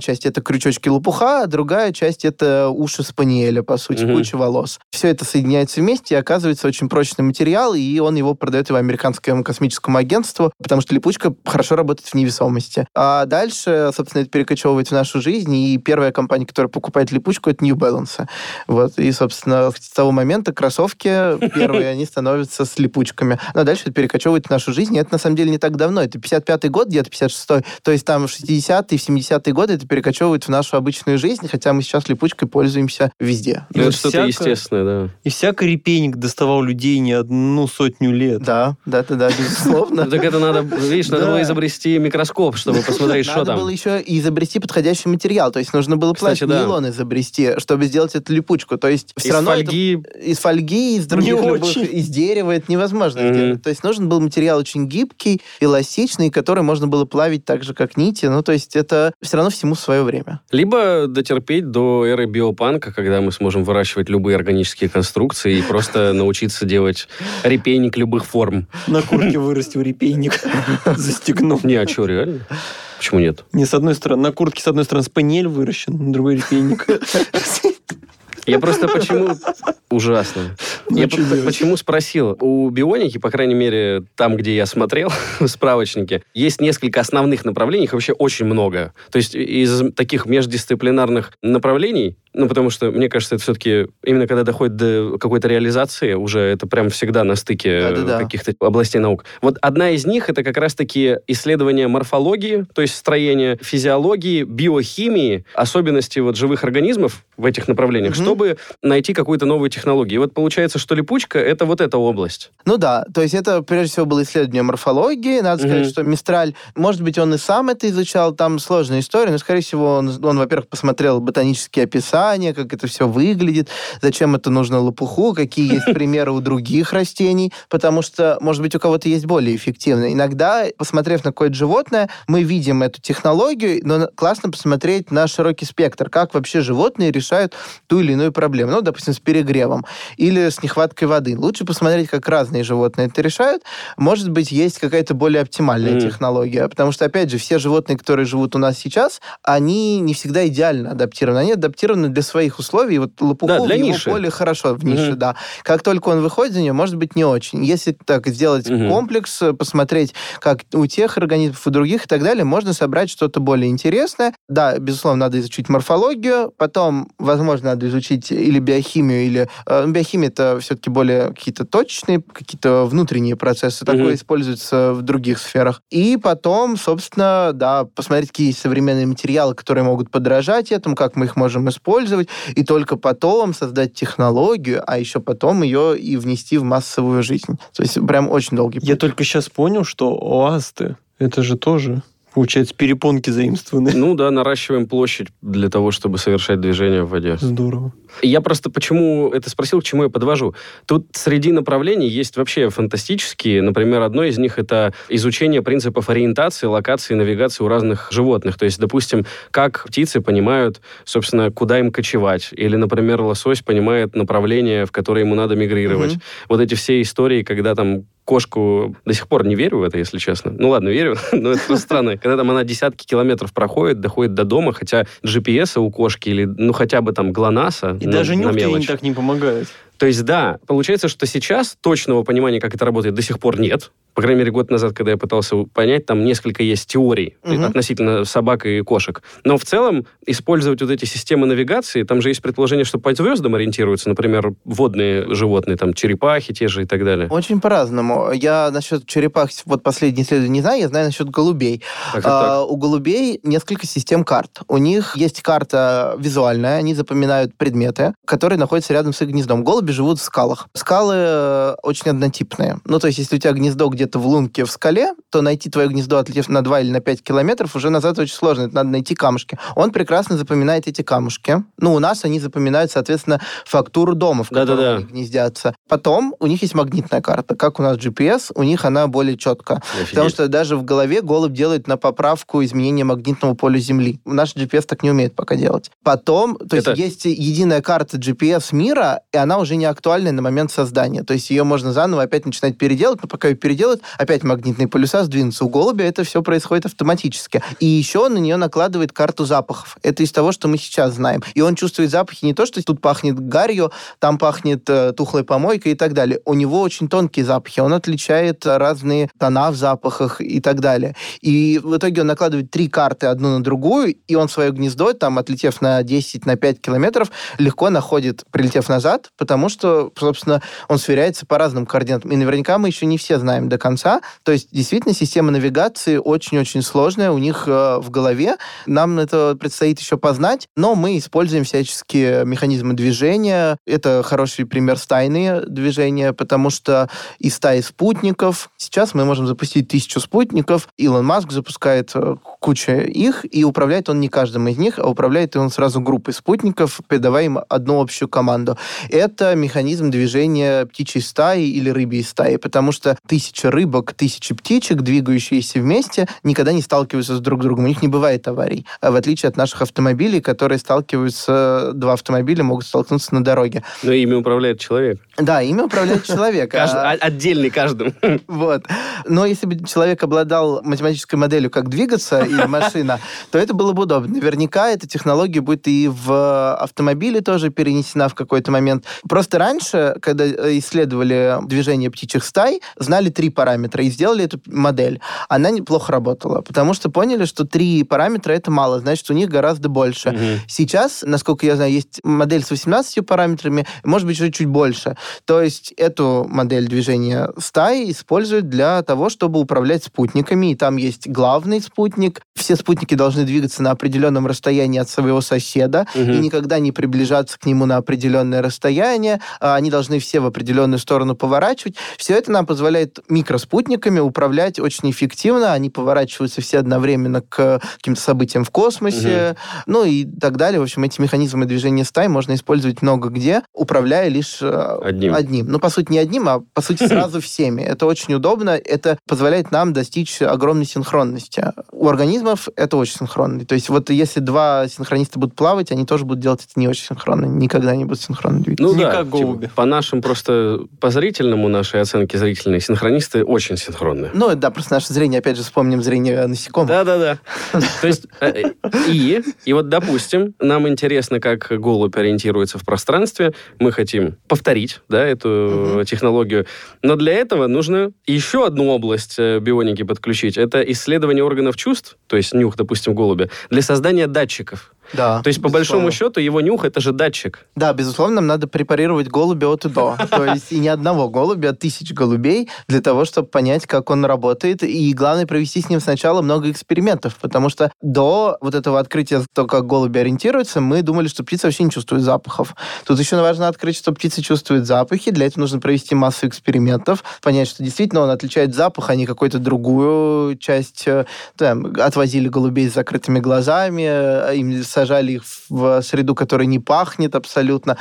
часть это крючочки лопуха, а другая часть это уши спаниеля. По сути, Мгм. куча волос. Все это соединяется вместе и оказывается очень прочный материал, и он его продает его американскому космическому агентству, потому что липучка хорошо работает в невесомости. А дальше, собственно, это перекочевывает в нашу жизнь, и первая компания, которая покупает липучку, это New Balance. Вот, и, собственно, с того момента кроссовки *laughs* первые, они становятся с липучками. Но дальше это перекочевывает в нашу жизнь, и это на самом деле не так давно. Это 55-й год, где-то 56-й. То есть там в 60-е, в 70-е годы это перекочевывает в нашу обычную жизнь, хотя мы сейчас липучкой пользуемся везде. И Ну, вот это что-то всяко- естественное, да. И всякий репейник доставал людей не одну сотню лет. Да, да, да, да, безусловно. Ну, так это надо, видишь, надо было изобрести микроскоп, чтобы посмотреть, что Надо там. было еще и изобрести подходящий материал. То есть нужно было да. нейлон изобрести, чтобы сделать эту липучку. То есть все Из равно это- фольги из фольги, из других любых- из дерева это невозможно сделать. То есть нужен был материал очень гибкий, эластичный, который можно было плавить так же, как нити. Ну, то есть это все равно всему свое время. Либо дотерпеть до эры биопанка, когда мы сможем выращивать любые органические конструкции и просто *laughs* научиться делать репейник любых форм. На куртке вырастил репейник, *laughs* застегнув. Не, а что, реально? Почему нет? Не, с одной стороны, на куртке, с одной стороны, спаниель выращен, на другой репейник. *laughs* Я просто почему... Ужасно. Ну, Я почему спросил? У бионики, по крайней мере, там, где я смотрел *laughs* в справочнике, есть несколько основных направлений, их вообще очень много. То есть из таких междисциплинарных направлений, ну, потому что, мне кажется, это все-таки именно когда доходит до какой-то реализации, уже это прям всегда на стыке Да-да-да. каких-то областей наук. Вот одна из них это как раз-таки исследование морфологии, то есть строения физиологии, биохимии, особенности вот живых организмов в этих направлениях, Мгм. чтобы найти какую-то новую технологию. И вот получается, что липучка — это вот эта область. Ну да, то есть это прежде всего было исследование морфологии. Надо сказать, что Мистраль, может быть, он и сам это изучал, там сложная история, но, скорее всего, он, он, во-первых, посмотрел ботанические описания, как это все выглядит, зачем это нужно лопуху, какие есть *laughs* примеры у других растений, потому что, может быть, у кого-то есть более эффективные. Иногда, посмотрев на какое-то животное, мы видим эту технологию, но классно посмотреть на широкий спектр, как вообще животные решают ту или иную проблему. Ну, допустим, с перегревом или с нехваткой воды. Лучше посмотреть, как разные животные это решают. Может быть, есть какая-то более оптимальная Мгм. технология. Потому что, опять же, все животные, которые живут у нас сейчас, они не всегда идеально адаптированы. Они адаптированы для своих условий. Вот лопуху Да, для в его ниши. поле хорошо в нише, Мгм. да. Как только он выходит за нее, может быть, не очень. Если так сделать Мгм. комплекс, э, посмотреть, как у тех организмов, у других и так далее, можно собрать что-то более интересное. Да, безусловно, надо изучить морфологию, потом, возможно, надо изучить или биохимию, или... э, ну, биохимия это все-таки более какие-то точечные, какие-то внутренние процессы. Такое Мгм. используется в других сферах. И потом, собственно, да, посмотреть, какие есть современные материалы, которые могут подражать этому, как мы их можем использовать, и только потом создать технологию, а еще потом ее и внести в массовую жизнь. То есть прям очень долгий путь. Я только сейчас понял, что оасты, это же тоже, получается, перепонки заимствованы. Ну да, наращиваем площадь для того, чтобы совершать движение в воде. Здорово. Я просто почему это спросил, к чему я подвожу. Тут среди направлений есть вообще фантастические. Например, одно из них это изучение принципов ориентации, локации, навигации у разных животных. То есть, допустим, как птицы понимают, собственно, куда им кочевать. Или, например, лосось понимает направление, в которое ему надо мигрировать. Мгм. Вот эти все истории, когда там кошку... До сих пор не верю в это, если честно. Ну ладно, верю, *laughs* но это просто странно. Когда там она десятки километров проходит, доходит до дома, хотя GPS у кошки или, ну, хотя бы там ГЛОНАССа И на- даже нюх не так не помогает. То есть, да, получается, что сейчас точного понимания, как это работает, до сих пор нет. По крайней мере, год назад, когда я пытался понять, там несколько есть теорий Мгм. относительно собак и кошек. Но в целом использовать вот эти системы навигации, там же есть предположение, что по звездам ориентируются, например, водные животные, там черепахи те же и так далее. Очень по-разному. Я насчет черепах, вот последние исследования не знаю, я знаю насчет голубей. Так, так, А, так. У голубей несколько систем карт. У них есть карта визуальная, они запоминают предметы, которые находятся рядом с их гнездом. Голуби живут в скалах. Скалы э, очень однотипные. Ну, то есть, если у тебя гнездо где-то в лунке в скале, то найти твое гнездо, отлетев на 2 или на 5 километров, уже назад очень сложно. Это надо найти камушки. Он прекрасно запоминает эти камушки. Ну, у нас они запоминают, соответственно, фактуру дома, в котором Да-да-да. они гнездятся. Потом у них есть магнитная карта. Как у нас GPS, у них она более четко. Потому Офигеть. что даже в голове голубь делает на поправку изменения магнитного поля Земли. Наш GPS так не умеет пока делать. Потом, то Это- есть есть единая карта GPS мира, и она уже уже не актуальная на момент создания. То есть ее можно заново опять начинать переделать, но пока ее переделают, опять магнитные полюса сдвинутся. У голубя это все происходит автоматически. И еще на нее накладывает карту запахов. Это из того, что мы сейчас знаем. И он чувствует запахи не то, что тут пахнет гарью, там пахнет э, тухлой помойкой и так далее. У него очень тонкие запахи. Он отличает разные тона в запахах и так далее. И в итоге он накладывает три карты одну на другую, и он свое гнездо, там, отлетев на 10, на 5 километров, легко находит, прилетев назад, потому что, собственно, он сверяется по разным координатам. И наверняка мы еще не все знаем до конца. То есть, действительно, система навигации очень-очень сложная у них э, в голове. Нам это предстоит еще познать, но мы используем всяческие механизмы движения. Это хороший пример стайные движения, потому что и стаи спутников. Сейчас мы можем запустить тысячу спутников. Илон Маск запускает э, кучу их, и управляет он не каждым из них, а управляет он сразу группой спутников, передавая им одну общую команду. Это механизм движения птичьей стаи или рыбьей стаи, потому что тысяча рыбок, тысячи птичек, двигающиеся вместе, никогда не сталкиваются с друг другом. У них не бывает аварий. А в отличие от наших автомобилей, которые сталкиваются, два автомобиля могут столкнуться на дороге. Но ими управляет человек. Да, ими управляет человек. А отдельный каждым. *laughs* Вот. Но если бы человек обладал математической моделью, как двигаться, или *laughs* машина, то это было бы удобно. Наверняка эта технология будет и в автомобиле тоже перенесена в какой-то момент. Просто раньше, когда исследовали движение птичьих стай, знали три параметра и сделали эту модель. Она неплохо работала, потому что поняли, что три параметра это мало, значит, у них гораздо больше. Угу. Сейчас, насколько я знаю, есть модель с 18 параметрами, может быть, чуть-чуть больше. То есть эту модель движения стаи используют для того, чтобы управлять спутниками, и там есть главный спутник, все спутники должны двигаться на определенном расстоянии от своего соседа угу. и никогда не приближаться к нему на определенное расстояние. А они должны все в определенную сторону поворачивать. Все это нам позволяет микроспутниками управлять очень эффективно. Они поворачиваются все одновременно к каким-то событиям в космосе, угу. ну и так далее. В общем, эти механизмы движения стай можно использовать много где, управляя лишь э, одним. одним. Ну, по сути, не одним, а по сути *laughs* сразу всеми. Это очень удобно. Это позволяет нам достичь огромной синхронности. У организмов это очень синхронно. То есть вот если два синхрониста будут плавать, они тоже будут делать это не очень синхронно. Никогда не будут синхронно двигаться. Ну не да, как типа, голуби. Типа, по нашим просто, по зрительному нашей оценке зрительной, синхронисты очень синхронные. Ну да, просто наше зрение, опять же, вспомним зрение насекомых. Да-да-да. То есть э, и, и вот, допустим, нам интересно, как голубь ориентируется в пространстве, мы хотим повторить, да, эту технологию, но для этого нужно еще одну область э, бионики подключить. Это исследование органов чувств, то есть нюх, допустим, голубя, для создания датчиков. Да. То есть, по большому счету, его нюх это же датчик. Да, безусловно, нам надо препарировать голубя от и до. То есть и не одного голубя, а тысяч голубей для того, чтобы понять, как он работает. И главное, провести с ним сначала много экспериментов, потому что до вот этого открытия, то, как голуби ориентируются, мы думали, что птица вообще не чувствует запахов. Тут еще важно открыть, что птица чувствует запахи. Для этого нужно провести массу экспериментов, понять, что действительно он отличает запах, а не какую-то другую часть. Э, там, отвозили голубей с закрытыми глазами, э, им сажали их в среду, которая не пахнет абсолютно.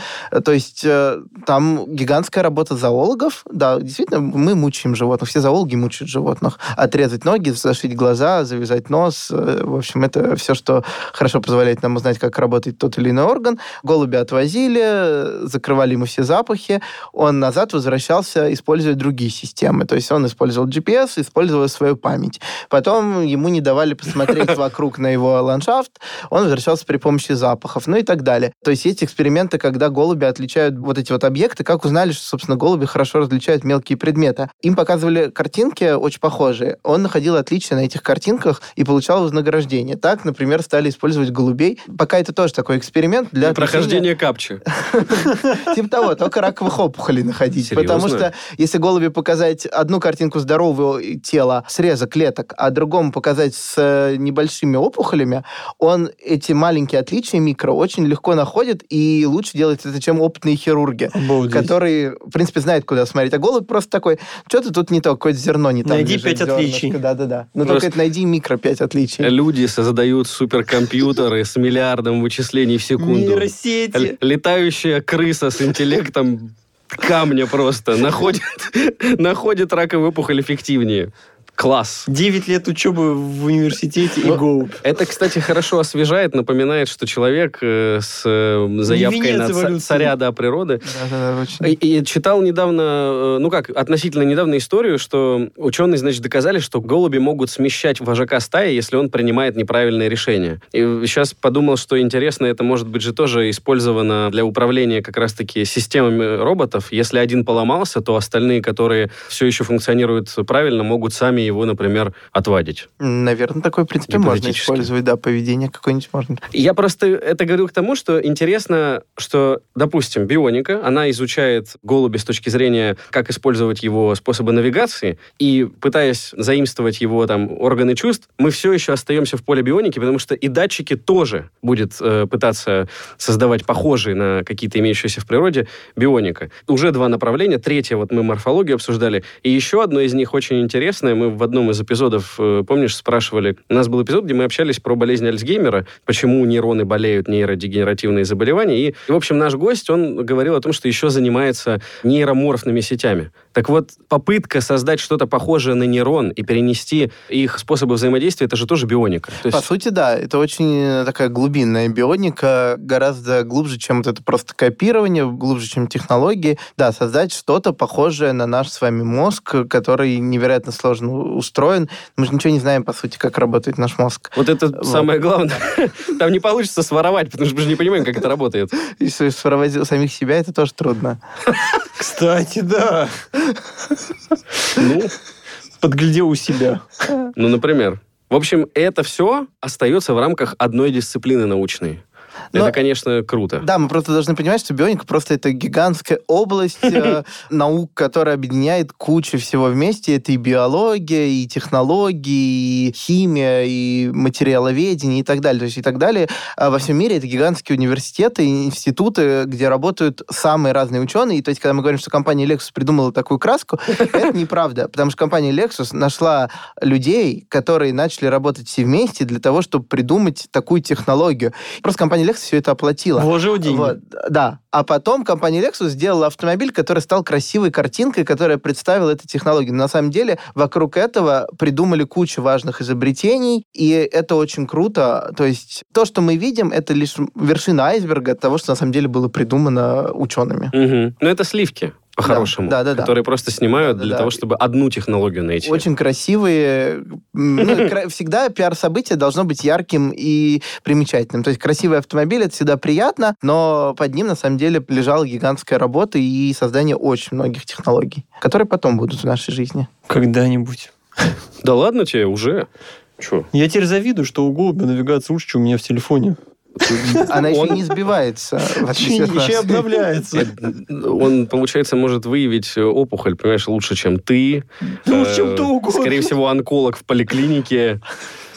То есть э, там гигантская работа зоологов. Да, действительно, мы мучаем животных. Все зоологи мучают животных. Отрезать ноги, зашить глаза, завязать нос. Э, в общем, это все, что хорошо позволяет нам узнать, как работает тот или иной орган. Голуби отвозили, закрывали ему все запахи. Он назад возвращался, используя другие системы. То есть он использовал GPS, использовал свою память. Потом ему не давали посмотреть *laughs* вокруг на его ландшафт. Он возвращался при помощи запахов, ну и так далее. То есть есть эксперименты, когда голуби отличают вот эти вот объекты, как узнали, что, собственно, голуби хорошо различают мелкие предметы. Им показывали картинки очень похожие. Он находил отличия на этих картинках и получал вознаграждение. Так, например, стали использовать голубей. Пока это тоже такой эксперимент для... Прохождения капчи. *laughs* Типа того, только раковых опухолей находить. Потому что если голуби показать одну картинку здорового тела, среза клеток, а другому показать с небольшими опухолями, он эти маленькие маленькие отличия микро очень легко находит, и лучше делать это, чем опытные хирурги, Обалдеть. которые, в принципе, знают, куда смотреть. А голубь просто такой, что-то тут не то, какое-то зерно не там Найди пять отличий. Да-да-да. Но просто только найди микро пять отличий. Люди создают суперкомпьютеры с миллиардом вычислений в секунду. Нейросети. Летающая крыса с интеллектом камня просто находит, *laughs* находит раковую опухоль эффективнее. Класс. 9 лет учебы в университете и Ну, голубь. Это, кстати, хорошо освежает, напоминает, что человек э, с э, заявкой на эволюции. царя да, природы. И, и читал недавно, э, ну как, относительно недавно историю, что ученые, значит, доказали, что голуби могут смещать вожака стаи, если он принимает неправильные решения. И сейчас подумал, что интересно, это может быть же тоже использовано для управления как раз-таки системами роботов. Если один поломался, то остальные, которые все еще функционируют правильно, могут сами его, например, отвадить. Наверное, такое, в принципе, можно использовать, да, поведение какое-нибудь можно. Я просто это говорю к тому, что интересно, что, допустим, бионика, она изучает голуби с точки зрения, как использовать его способы навигации, и пытаясь заимствовать его там органы чувств, мы все еще остаемся в поле бионики, потому что и датчики тоже будет э, пытаться создавать похожие на какие-то имеющиеся в природе бионика. Уже два направления. Третье, вот мы морфологию обсуждали. И еще одно из них очень интересное. Мы в одном из эпизодов, э, помнишь, спрашивали... У нас был эпизод, где мы общались про болезнь Альцгеймера, почему нейроны болеют, нейродегенеративные заболевания. И, в общем, наш гость, он говорил о том, что еще занимается нейроморфными сетями. Так вот, попытка создать что-то похожее на нейрон и перенести их способы взаимодействия, это же тоже бионика. То По есть сути, да, это очень э, такая глубинная бионика, гораздо глубже, чем вот это просто копирование, глубже, чем технологии. Да, создать что-то похожее на наш с вами мозг, который невероятно сложно устроен. Мы же ничего не знаем, по сути, как работает наш мозг. Вот это Вот. самое главное. *laughs* Там не получится своровать, потому что мы же не понимаем, как это работает. И своровать у самих себя это тоже трудно. *laughs* Кстати, да. Ну, Подглядел у себя. ну, например. В общем, это все остается в рамках одной дисциплины научной. Но- Это, конечно, круто. Да, мы просто должны понимать, что бионика просто это гигантская область э, *laughs* наук, которая объединяет кучу всего вместе. Это и биология, и технологии, и химия, и материаловедение, и так далее. То есть и так далее. А во всем мире это гигантские университеты институты, где работают самые разные ученые. И то есть, когда мы говорим, что компания Lexus придумала такую краску, *laughs* это неправда. Потому что компания Lexus нашла людей, которые начали работать все вместе для того, чтобы придумать такую технологию. Просто компания Lexus все это оплатила. Вложил деньги. Вот, да. А потом компания Lexus сделала автомобиль, который стал красивой картинкой, которая представила эту технологию. Но на самом деле вокруг этого придумали кучу важных изобретений, и это очень круто. То есть то, что мы видим, это лишь вершина айсберга того, что на самом деле было придумано учеными. Мгм. Ну, это сливки, по-хорошему. Да, да, да. Которые просто снимают Да, для да, того, да. чтобы одну технологию найти. Очень красивые. Ну, всегда пиар-событие должно быть ярким и примечательным. То есть красивый автомобиль это всегда приятно, но под ним на самом деле лежала гигантская работа и создание очень многих технологий, которые потом будут в нашей жизни. Когда-нибудь. Да ладно тебе, уже. Че? Я теперь завидую, что у голубя навигация лучше, чем у меня в телефоне. Она еще Он- не сбивается. Еще обновляется. Он, получается, может выявить э, опухоль, понимаешь, лучше, чем ты. Уж Э, чем ты угодно. Скорее всего, онколог в поликлинике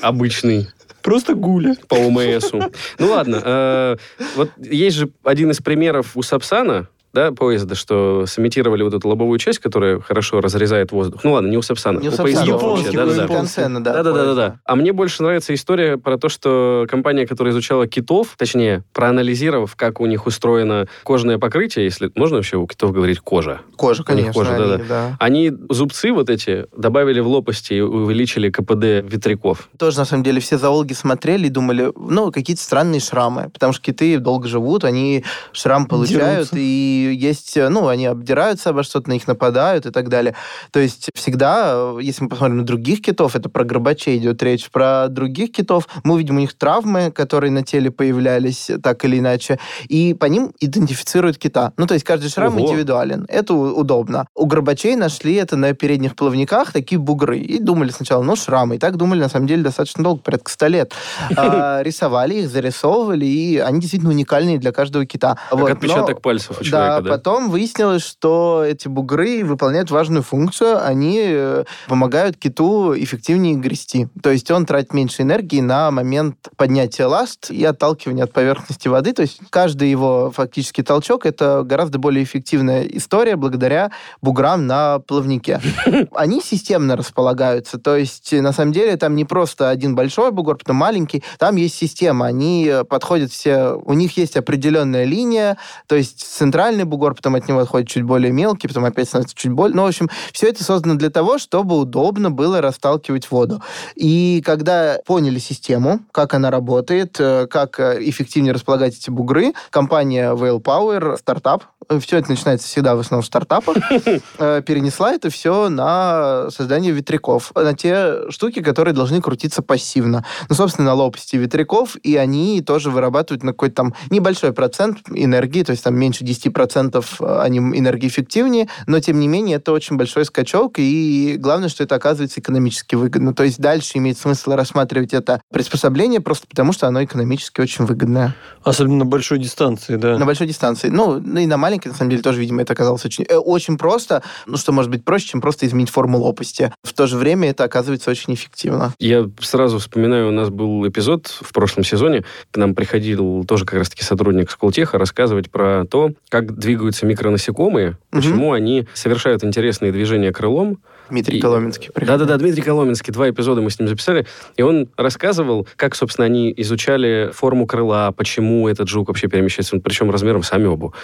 обычный Просто гуля. по ОМСу. Ну ладно, э, вот есть же один из примеров у Сапсана, да, поезда, что сымитировали вот эту лобовую часть, которая хорошо разрезает воздух. Ну ладно, не у Сапсана, Не у Сапсана, японский. Концерна, да. Да-да-да-да. поезда. А мне больше нравится история про то, что компания, которая изучала китов, точнее, проанализировав, как у них устроено кожное покрытие, если можно вообще у китов говорить кожа, Кожа, конечно. кожа, они, да-да. да. они зубцы вот эти добавили в лопасти и увеличили КПД ветряков. Тоже, на самом деле, все зоологи смотрели и думали, ну, какие-то странные шрамы, потому что киты долго живут, они шрам получают, Дерутся. и есть, ну, они обдираются обо что-то, на них нападают и так далее. То есть всегда, э, если мы посмотрим на других китов, это про гробачей идет речь, про других китов, мы увидим у них травмы, которые на теле появлялись так или иначе, и по ним идентифицируют кита. Ну, то есть каждый шрам Ого. индивидуален. Это удобно. У гробачей нашли это на передних плавниках, такие бугры. И думали сначала, ну, шрамы. И так думали, на самом деле, достаточно долго, порядка 100 лет. *laughs* А, Рисовали их, зарисовывали, и они действительно уникальные для каждого кита. Как Вот, отпечаток но- пальцев у да, человека, да? потом выяснилось, что эти бугры выполняют важную функцию. Они э, помогают киту эффективнее грести. То есть он тратит меньше энергии на момент поднятия ласт и отталкивания от поверхности воды. То есть каждый его фактически толчок — это гораздо более эффективная история благодаря буграм на плавнике. *laughs* Они системно располагаются. То есть, на самом деле, там не просто один большой бугор, потом маленький. Там есть система. Они э, подходят все... У них есть определенная линия, то есть центральный крупный бугор, потом от него отходит чуть более мелкий, потом опять становится чуть более... Ну, в общем, все это создано для того, чтобы удобно было расталкивать воду. И когда поняли систему, как она работает, э, как э, эффективнее располагать эти бугры, компания Whale Power, стартап, все это начинается всегда в основном в стартапах, *laughs* перенесла это все на создание ветряков, на те штуки, которые должны крутиться пассивно. Ну, собственно, на лопасти ветряков, и они тоже вырабатывают на какой-то там небольшой процент энергии, то есть там меньше 10% они энергоэффективнее, но тем не менее это очень большой скачок, и главное, что это оказывается экономически выгодно. То есть дальше имеет смысл рассматривать это приспособление просто потому, что оно экономически очень выгодное. Особенно на большой дистанции, да. На большой дистанции. Ну, ну и на маленькой, на самом деле, тоже, видимо, это оказалось очень, э, очень просто. Ну, что может быть проще, чем просто изменить форму лопасти. В то же время это оказывается очень эффективно. Я сразу вспоминаю, у нас был эпизод в прошлом сезоне, к нам приходил тоже как раз-таки сотрудник Сколтеха рассказывать про то, как двигаются микронасекомые, угу. почему они совершают интересные движения крылом, Дмитрий и... Коломенский. Да-да-да, Дмитрий Коломенский. Два эпизода мы с ним записали. И он рассказывал, как, собственно, они изучали форму крыла, почему этот жук вообще перемещается, причем размером с амебу.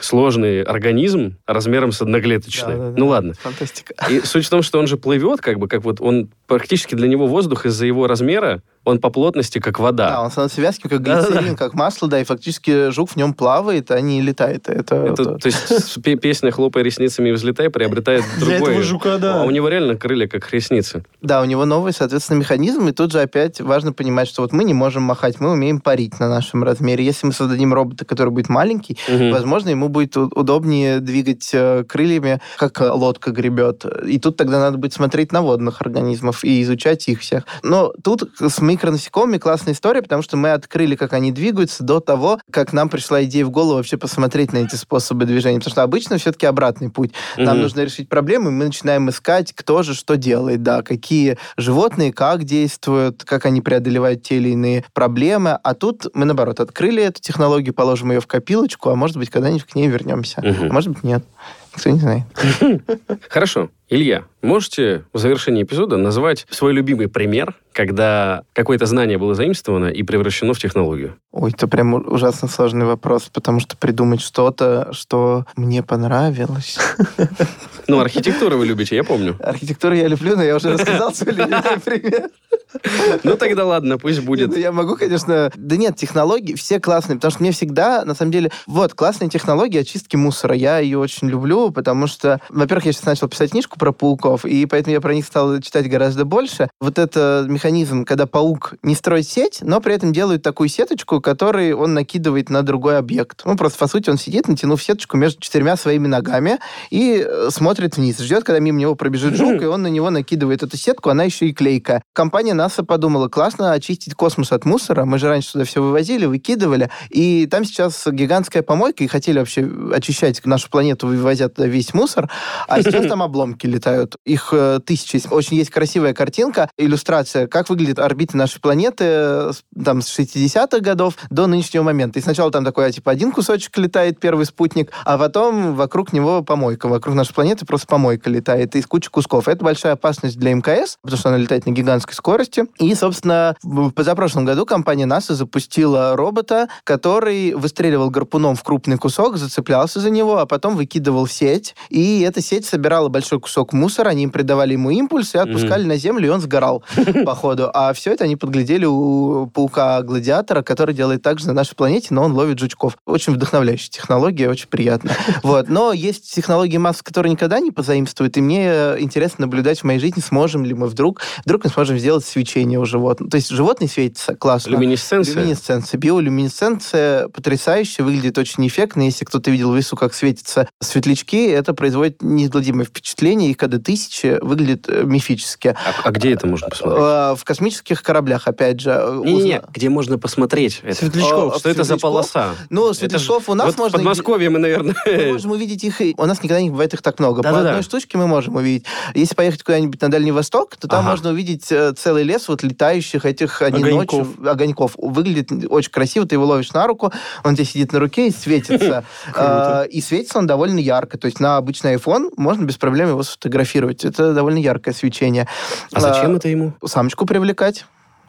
Организм размером с одноклеточный. Да, да, ну ладно. Фантастика. И суть в том, что он же плывет, как бы, как вот он практически для него воздух из-за его размера он по плотности как вода. Да, он становится вязким, как глицерин, как масло, да, и фактически жук в нем плавает, а не летает. Это, это. То есть песня «Хлопай ресницами и взлетай» приобретает другой... Для этого жука, да. А у него реально крылья как ресницы. Да, у него новый, соответственно, механизм, и тут же опять важно понимать, что вот мы не можем махать, мы умеем парить на нашем размере. Если мы создадим робота, который будет маленький, угу. возможно, ему будет удобнее двигать э, крыльями, как лодка гребет. И тут тогда надо будет смотреть на водных организмов и изучать их всех. Но тут с микронасекомыми классная история, потому что мы открыли, как они двигаются до того, как нам пришла идея в голову вообще посмотреть на эти способы движения. Потому что обычно все-таки обратный путь. Нам mm нужно решить проблему, и мы начинаем искать, кто же что делает, да, какие животные как действуют, как они преодолевают те или иные проблемы. А тут мы, наоборот, открыли эту технологию, положим ее в копилочку, а может быть, когда-нибудь к ней вернемся. Mm А может быть, нет. Никто не знает. Хорошо. Илья, можете в завершении эпизода назвать свой любимый пример, когда какое-то знание было заимствовано и превращено в технологию? Ой, это прям ужасно сложный вопрос, потому что придумать что-то, что мне понравилось. *laughs* Ну, архитектуру вы любите, я помню. Архитектуру я люблю, но я уже рассказал свой *laughs* любимый пример. Ну, тогда ладно, пусть будет. Я могу, конечно... Да нет, технологии все классные, потому что мне всегда, на самом деле... Вот, классная технология очистки мусора. Я ее очень люблю, потому что, во-первых, я сейчас начал писать книжку про пауков, и поэтому я про них стал читать гораздо больше. Вот это механизм, когда паук не строит сеть, но при этом делает такую сеточку, которую он накидывает на другой объект. Ну, просто, по сути, он сидит, натянув сеточку между четырьмя своими ногами и э, смотрит вниз, ждет, когда мимо него пробежит жук, и он на него накидывает эту сетку, она еще и клейкая. Компания НАСА подумала, классно очистить космос от мусора, мы же раньше туда все вывозили, выкидывали, и там сейчас гигантская помойка, и хотели вообще очищать нашу планету, вывозя туда весь мусор, а сейчас там обломки летают. Их э, тысячи. Очень есть красивая картинка, иллюстрация, как выглядит орбита нашей планеты э, там с 60-х годов до нынешнего момента. И сначала там такой, типа, один кусочек летает, первый спутник, а потом вокруг него помойка. Вокруг нашей планеты просто помойка летает из кучи кусков. Это большая опасность для МКС, потому что она летает на гигантской скорости. И, собственно, в позапрошлом году компания НАСА запустила робота, который выстреливал гарпуном в крупный кусок, зацеплялся за него, а потом выкидывал сеть. И эта сеть собирала большой кусок мусора, они им придавали ему импульс и отпускали mm-hmm. на землю, и он сгорал *laughs* по ходу. А все это они подглядели у паука-гладиатора, который делает так же на нашей планете, но он ловит жучков. Очень вдохновляющая технология, очень приятно. *laughs* Вот. Но есть технологии масс, которые никогда не позаимствуют, и мне интересно наблюдать в моей жизни, сможем ли мы вдруг, вдруг мы сможем сделать свечение у животных. То есть животные светятся классно. Люминесценция. Люминесценция. Биолюминесценция потрясающая, выглядит очень эффектно. Если кто-то видел в лесу, как светятся светлячки, это производит неизгладимое впечатление. Их когда тысячи выглядит э, мифически. А, а где это можно посмотреть? Э, в космических кораблях, опять же. Не-не-не, где можно посмотреть это? Светлячков. Что это за полоса? Ну, светлячков у нас вот можно... В Подмосковье мы, наверное... *laughs* Мы можем увидеть их... У нас никогда не бывает их так много. По одной штучке мы можем увидеть. Если поехать куда-нибудь на Дальний Восток, то там можно увидеть э, целый лес вот летающих этих одиночек, огоньков. Выглядит очень красиво, ты его ловишь на руку, он тебе сидит на руке и светится. *laughs* И светится он довольно ярко. То есть на обычный iPhone можно без проблем его сфотографировать. Это довольно яркое свечение. А зачем а, это ему? Самочку привлекать.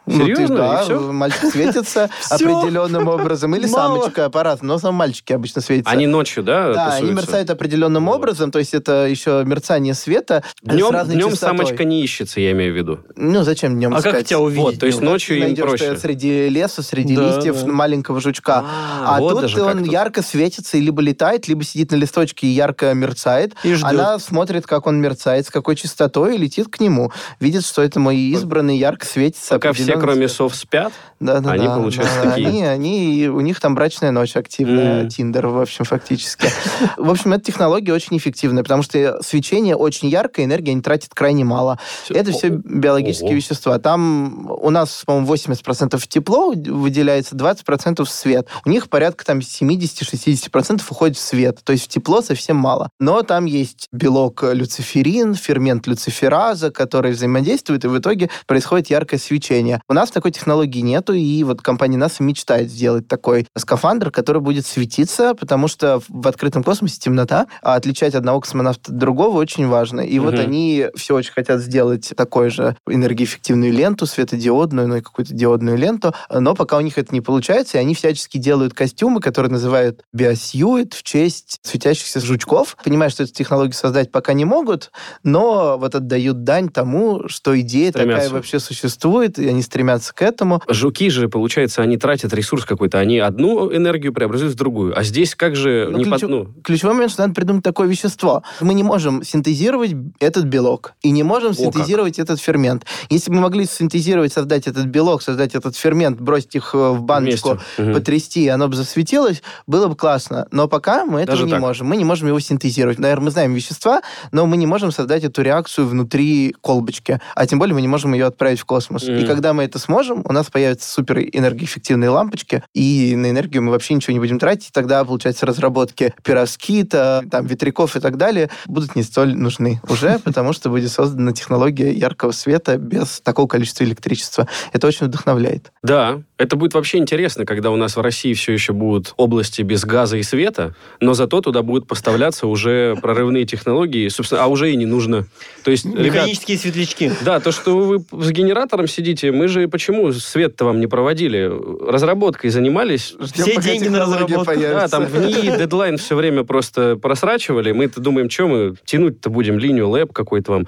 Ну, ты- Серьезно? Да, всё? мальчик светится *laughs* определенным образом. Или самочка по-разному. Но сам мальчики обычно светятся. Они ночью, да, Да, они мерцают определенным образом, то есть это еще мерцание света Днем, днем самочка не ищется, я имею в виду. Ну, зачем днем А как тебя увидеть? Вот, то есть ночью им проще. среди леса, среди листьев маленького жучка. А, А тут он ярко светится либо летает, либо сидит на листочке и ярко мерцает. Она смотрит, как он мерцает, с какой частотой, и летит к нему. Видит, что это мой избранный, ярко светится. Пока все, определенным кроме сов, спят, Да, да, Они, да, получается, да. такие. Они, они, у них там брачная ночь активная. Тиндер, в общем, фактически. В общем, эта технология очень эффективная, потому что свечение очень яркое, энергии они тратят крайне мало. Это все биологические Ого. вещества. Там у нас, по-моему, 80% тепло выделяется, 20% свет. У них порядка там 70-60% уходит в свет. То есть в тепло совсем мало. Но там есть белок люциферин, фермент люцифераза, который взаимодействует, и в итоге происходит яркое свечение. У нас такой технологии нету, и вот компания NASA мечтает сделать такой скафандр, который будет светиться, потому что в открытом космосе темнота, а отличать одного космонавта от другого очень важно. И вот Мгм. они все очень хотят сделать такой же энергоэффективную ленту, светодиодную, ну и какую-то диодную ленту, но пока у них это не получается, и они всячески делают костюмы, которые называют биосьюит в честь светящихся жучков. Понимаю, что эту технологию создать пока не могут, но вот отдают дань тому, что идея Стремятся. такая вообще существует, и они стремятся к этому. Жуки же, получается, они тратят ресурс какой-то. Они одну энергию преобразуют в другую. А здесь как же... Ну, не под- ключу- ну, Ключевой момент, что надо придумать такое вещество. Мы не можем синтезировать этот белок и не можем как. синтезировать этот фермент. Если бы мы могли синтезировать, создать этот белок, создать этот фермент, бросить их э, в баночку, вместе. Потрясти, и оно бы засветилось, было бы классно. Но пока мы этого Даже не так? можем. Мы не можем его синтезировать. Наверное, мы знаем вещества, но мы не можем создать эту реакцию внутри колбочки. А тем более мы не можем ее отправить в космос. И Мгм. когда мы это сможем, у нас появятся супер энергоэффективные лампочки, и на энергию мы вообще ничего не будем тратить. Тогда, получается, разработки пироскита, там, ветряков и так далее будут не столь нужны уже, *laughs* потому что будет создана технология яркого света без такого количества электричества. Это очень вдохновляет. Да, это будет вообще интересно, когда у нас в России все еще будут области без газа и света, но зато туда будут поставляться уже прорывные технологии, собственно, а уже и не нужно. То есть, ребят, Механические светлячки. да, то, что вы с генератором сидите, мы же почему свет-то вам не проводили? Разработкой занимались? Ждем, Все деньги на разработку. Да, появится. там в НИИ дедлайн все время просто просрачивали. Мы-то думаем, что мы тянуть-то будем линию лэп какой-то вам.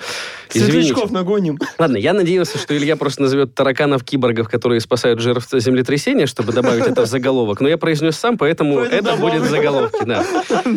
Извините. Светлячков нагоним. Ладно, я надеялся, что Илья просто назовет тараканов-киборгов, которые спасают жертв землетрясения, чтобы добавить это в заголовок. Но я произнес сам, поэтому это будет в заголовке. Да.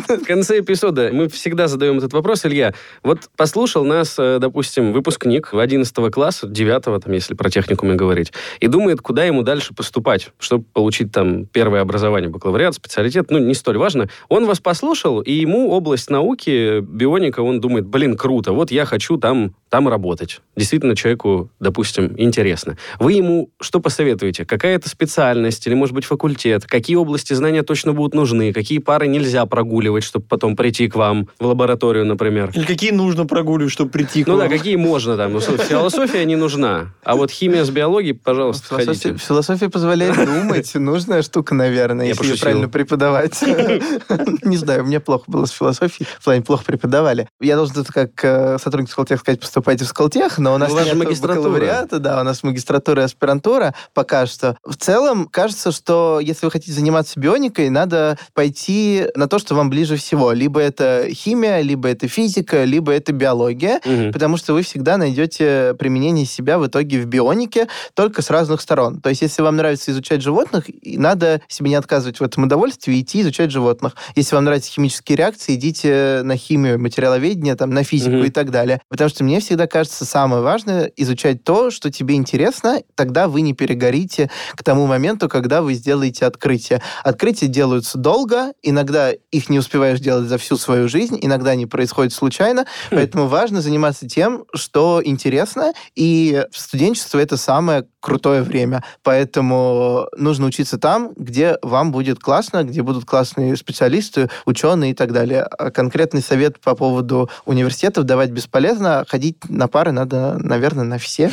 В конце эпизода мы всегда задаем этот вопрос. Илья, вот послушал нас, э, допустим, выпускник 11 класса, 9 там, если про техникумы говорить, и думает, куда ему дальше поступать, чтобы получить там первое образование, бакалавриат, специалитет, ну, не столь важно. Он вас послушал, и ему область науки, бионика, он думает, блин, круто, вот я хочу там, там работать. Действительно, человеку, допустим, интересно. Вы ему что посоветуете? Какая-то специальность или, может быть, факультет? Какие области знания точно будут нужны? Какие пары нельзя прогуливать, чтобы потом прийти к вам в лабораторию, например? Или какие нужно прогуливать, чтобы прийти к Ну да, вам? какие можно там. Ну, Философия не нужна. А вот химия с биологией, пожалуйста, Философия, ходите. философия позволяет *laughs* думать. Нужная штука, наверное, если ее правильно преподавать. *laughs* Не знаю, мне плохо было с философией. В плане плохо преподавали. Я должен тут как э, сотрудник Сколтех сказать, поступайте в Сколтех, но у нас Ну, у вас же нет магистратура. бакалавриата, да, у нас магистратура и аспирантура пока что. В целом, кажется, что если вы хотите заниматься бионикой, надо пойти на то, что вам ближе всего. Либо это химия, либо это физика, либо это биология Мгм. потому что вы всегда найдете применение себя в итоге в бионике, только с разных сторон. То есть, если вам нравится изучать животных, надо себе не отказывать в этом удовольствии и идти изучать животных. Если вам нравятся химические реакции, идите на химию, материаловедение, там, на физику Мгм. и так далее. Потому что мне всегда кажется самое важное изучать то, что тебе интересно, тогда вы не перегорите к тому моменту, когда вы сделаете открытие. Открытия делаются долго, иногда их не успеваешь делать за всю свою жизнь, иногда они происходят случайно, поэтому важно заниматься тем, что интересно, и студенчество — это самое крутое время. Поэтому нужно учиться там, где вам будет классно, где будут классные специалисты, ученые и так далее. А конкретный совет по поводу университетов давать бесполезно. Ходить на пары надо, наверное, на все.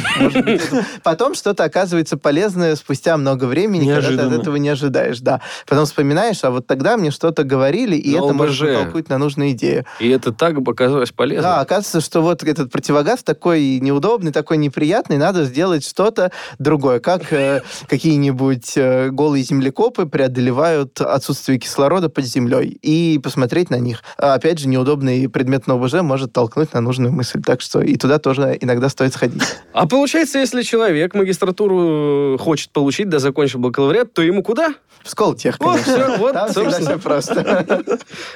*laughs* Потом что-то оказывается полезное спустя спустя много времени, когда ты Неожиданно. от этого не ожидаешь, да. Потом вспоминаешь, а вот тогда мне что-то говорили, и На это может ОБЖ. натолкнуть на нужную идею. И это так бы оказалось полезно. Да, оказывается, что вот этот противогаз такой неудобный, такой неприятный, надо сделать что-то другое. Как э, *laughs* какие-нибудь э, голые землекопы преодолевают отсутствие кислорода под землей. И посмотреть на них. А, опять же, неудобный предмет на ОБЖ может толкнуть на нужную мысль. Так что и туда тоже иногда стоит сходить. А получается, если человек магистратуру хочет получить, да закончил бакалавриат, то ему куда? В Сколтех, Вот, конечно. всё, вот, Там всегда все просто.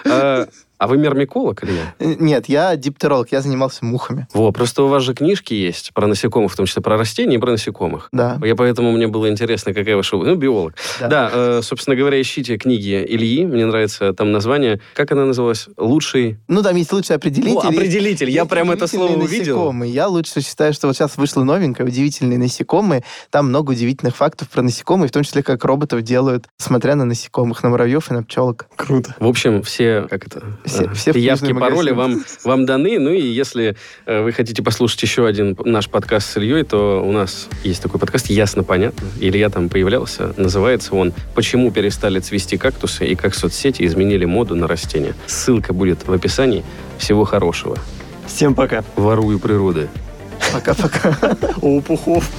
*laughs* А, вы мермиколог или нет? Нет, я диптеролог, я занимался мухами. Во, просто у вас же книжки есть про насекомых, в том числе про растения и про насекомых. Да. Я поэтому мне было интересно, какая ваша... Ну, биолог. Да. Да, э, собственно говоря, ищите книги Ильи. Мне нравится там название. Как она называлась? Лучший... Ну, там есть лучший определитель. О, определитель. Я прям это слово увидел. насекомые. Я лучше считаю, что вот сейчас вышло новенькое, удивительные насекомые. Там много удивительных фактов про насекомые, в том числе, как роботов делают, смотря на насекомых, на муравьев и на пчелок. Круто. В общем, все, как это, Все- все явки, пароли вам, вам даны. Ну и если э, вы хотите послушать еще один наш подкаст с Ильей, то у нас есть такой подкаст «Ясно, понятно». Илья там появлялся. Называется он «Почему перестали цвести кактусы и как соцсети изменили моду на растения». Ссылка будет в описании. Всего хорошего. Всем пока. Ворую природы. Пока-пока. О, пухов.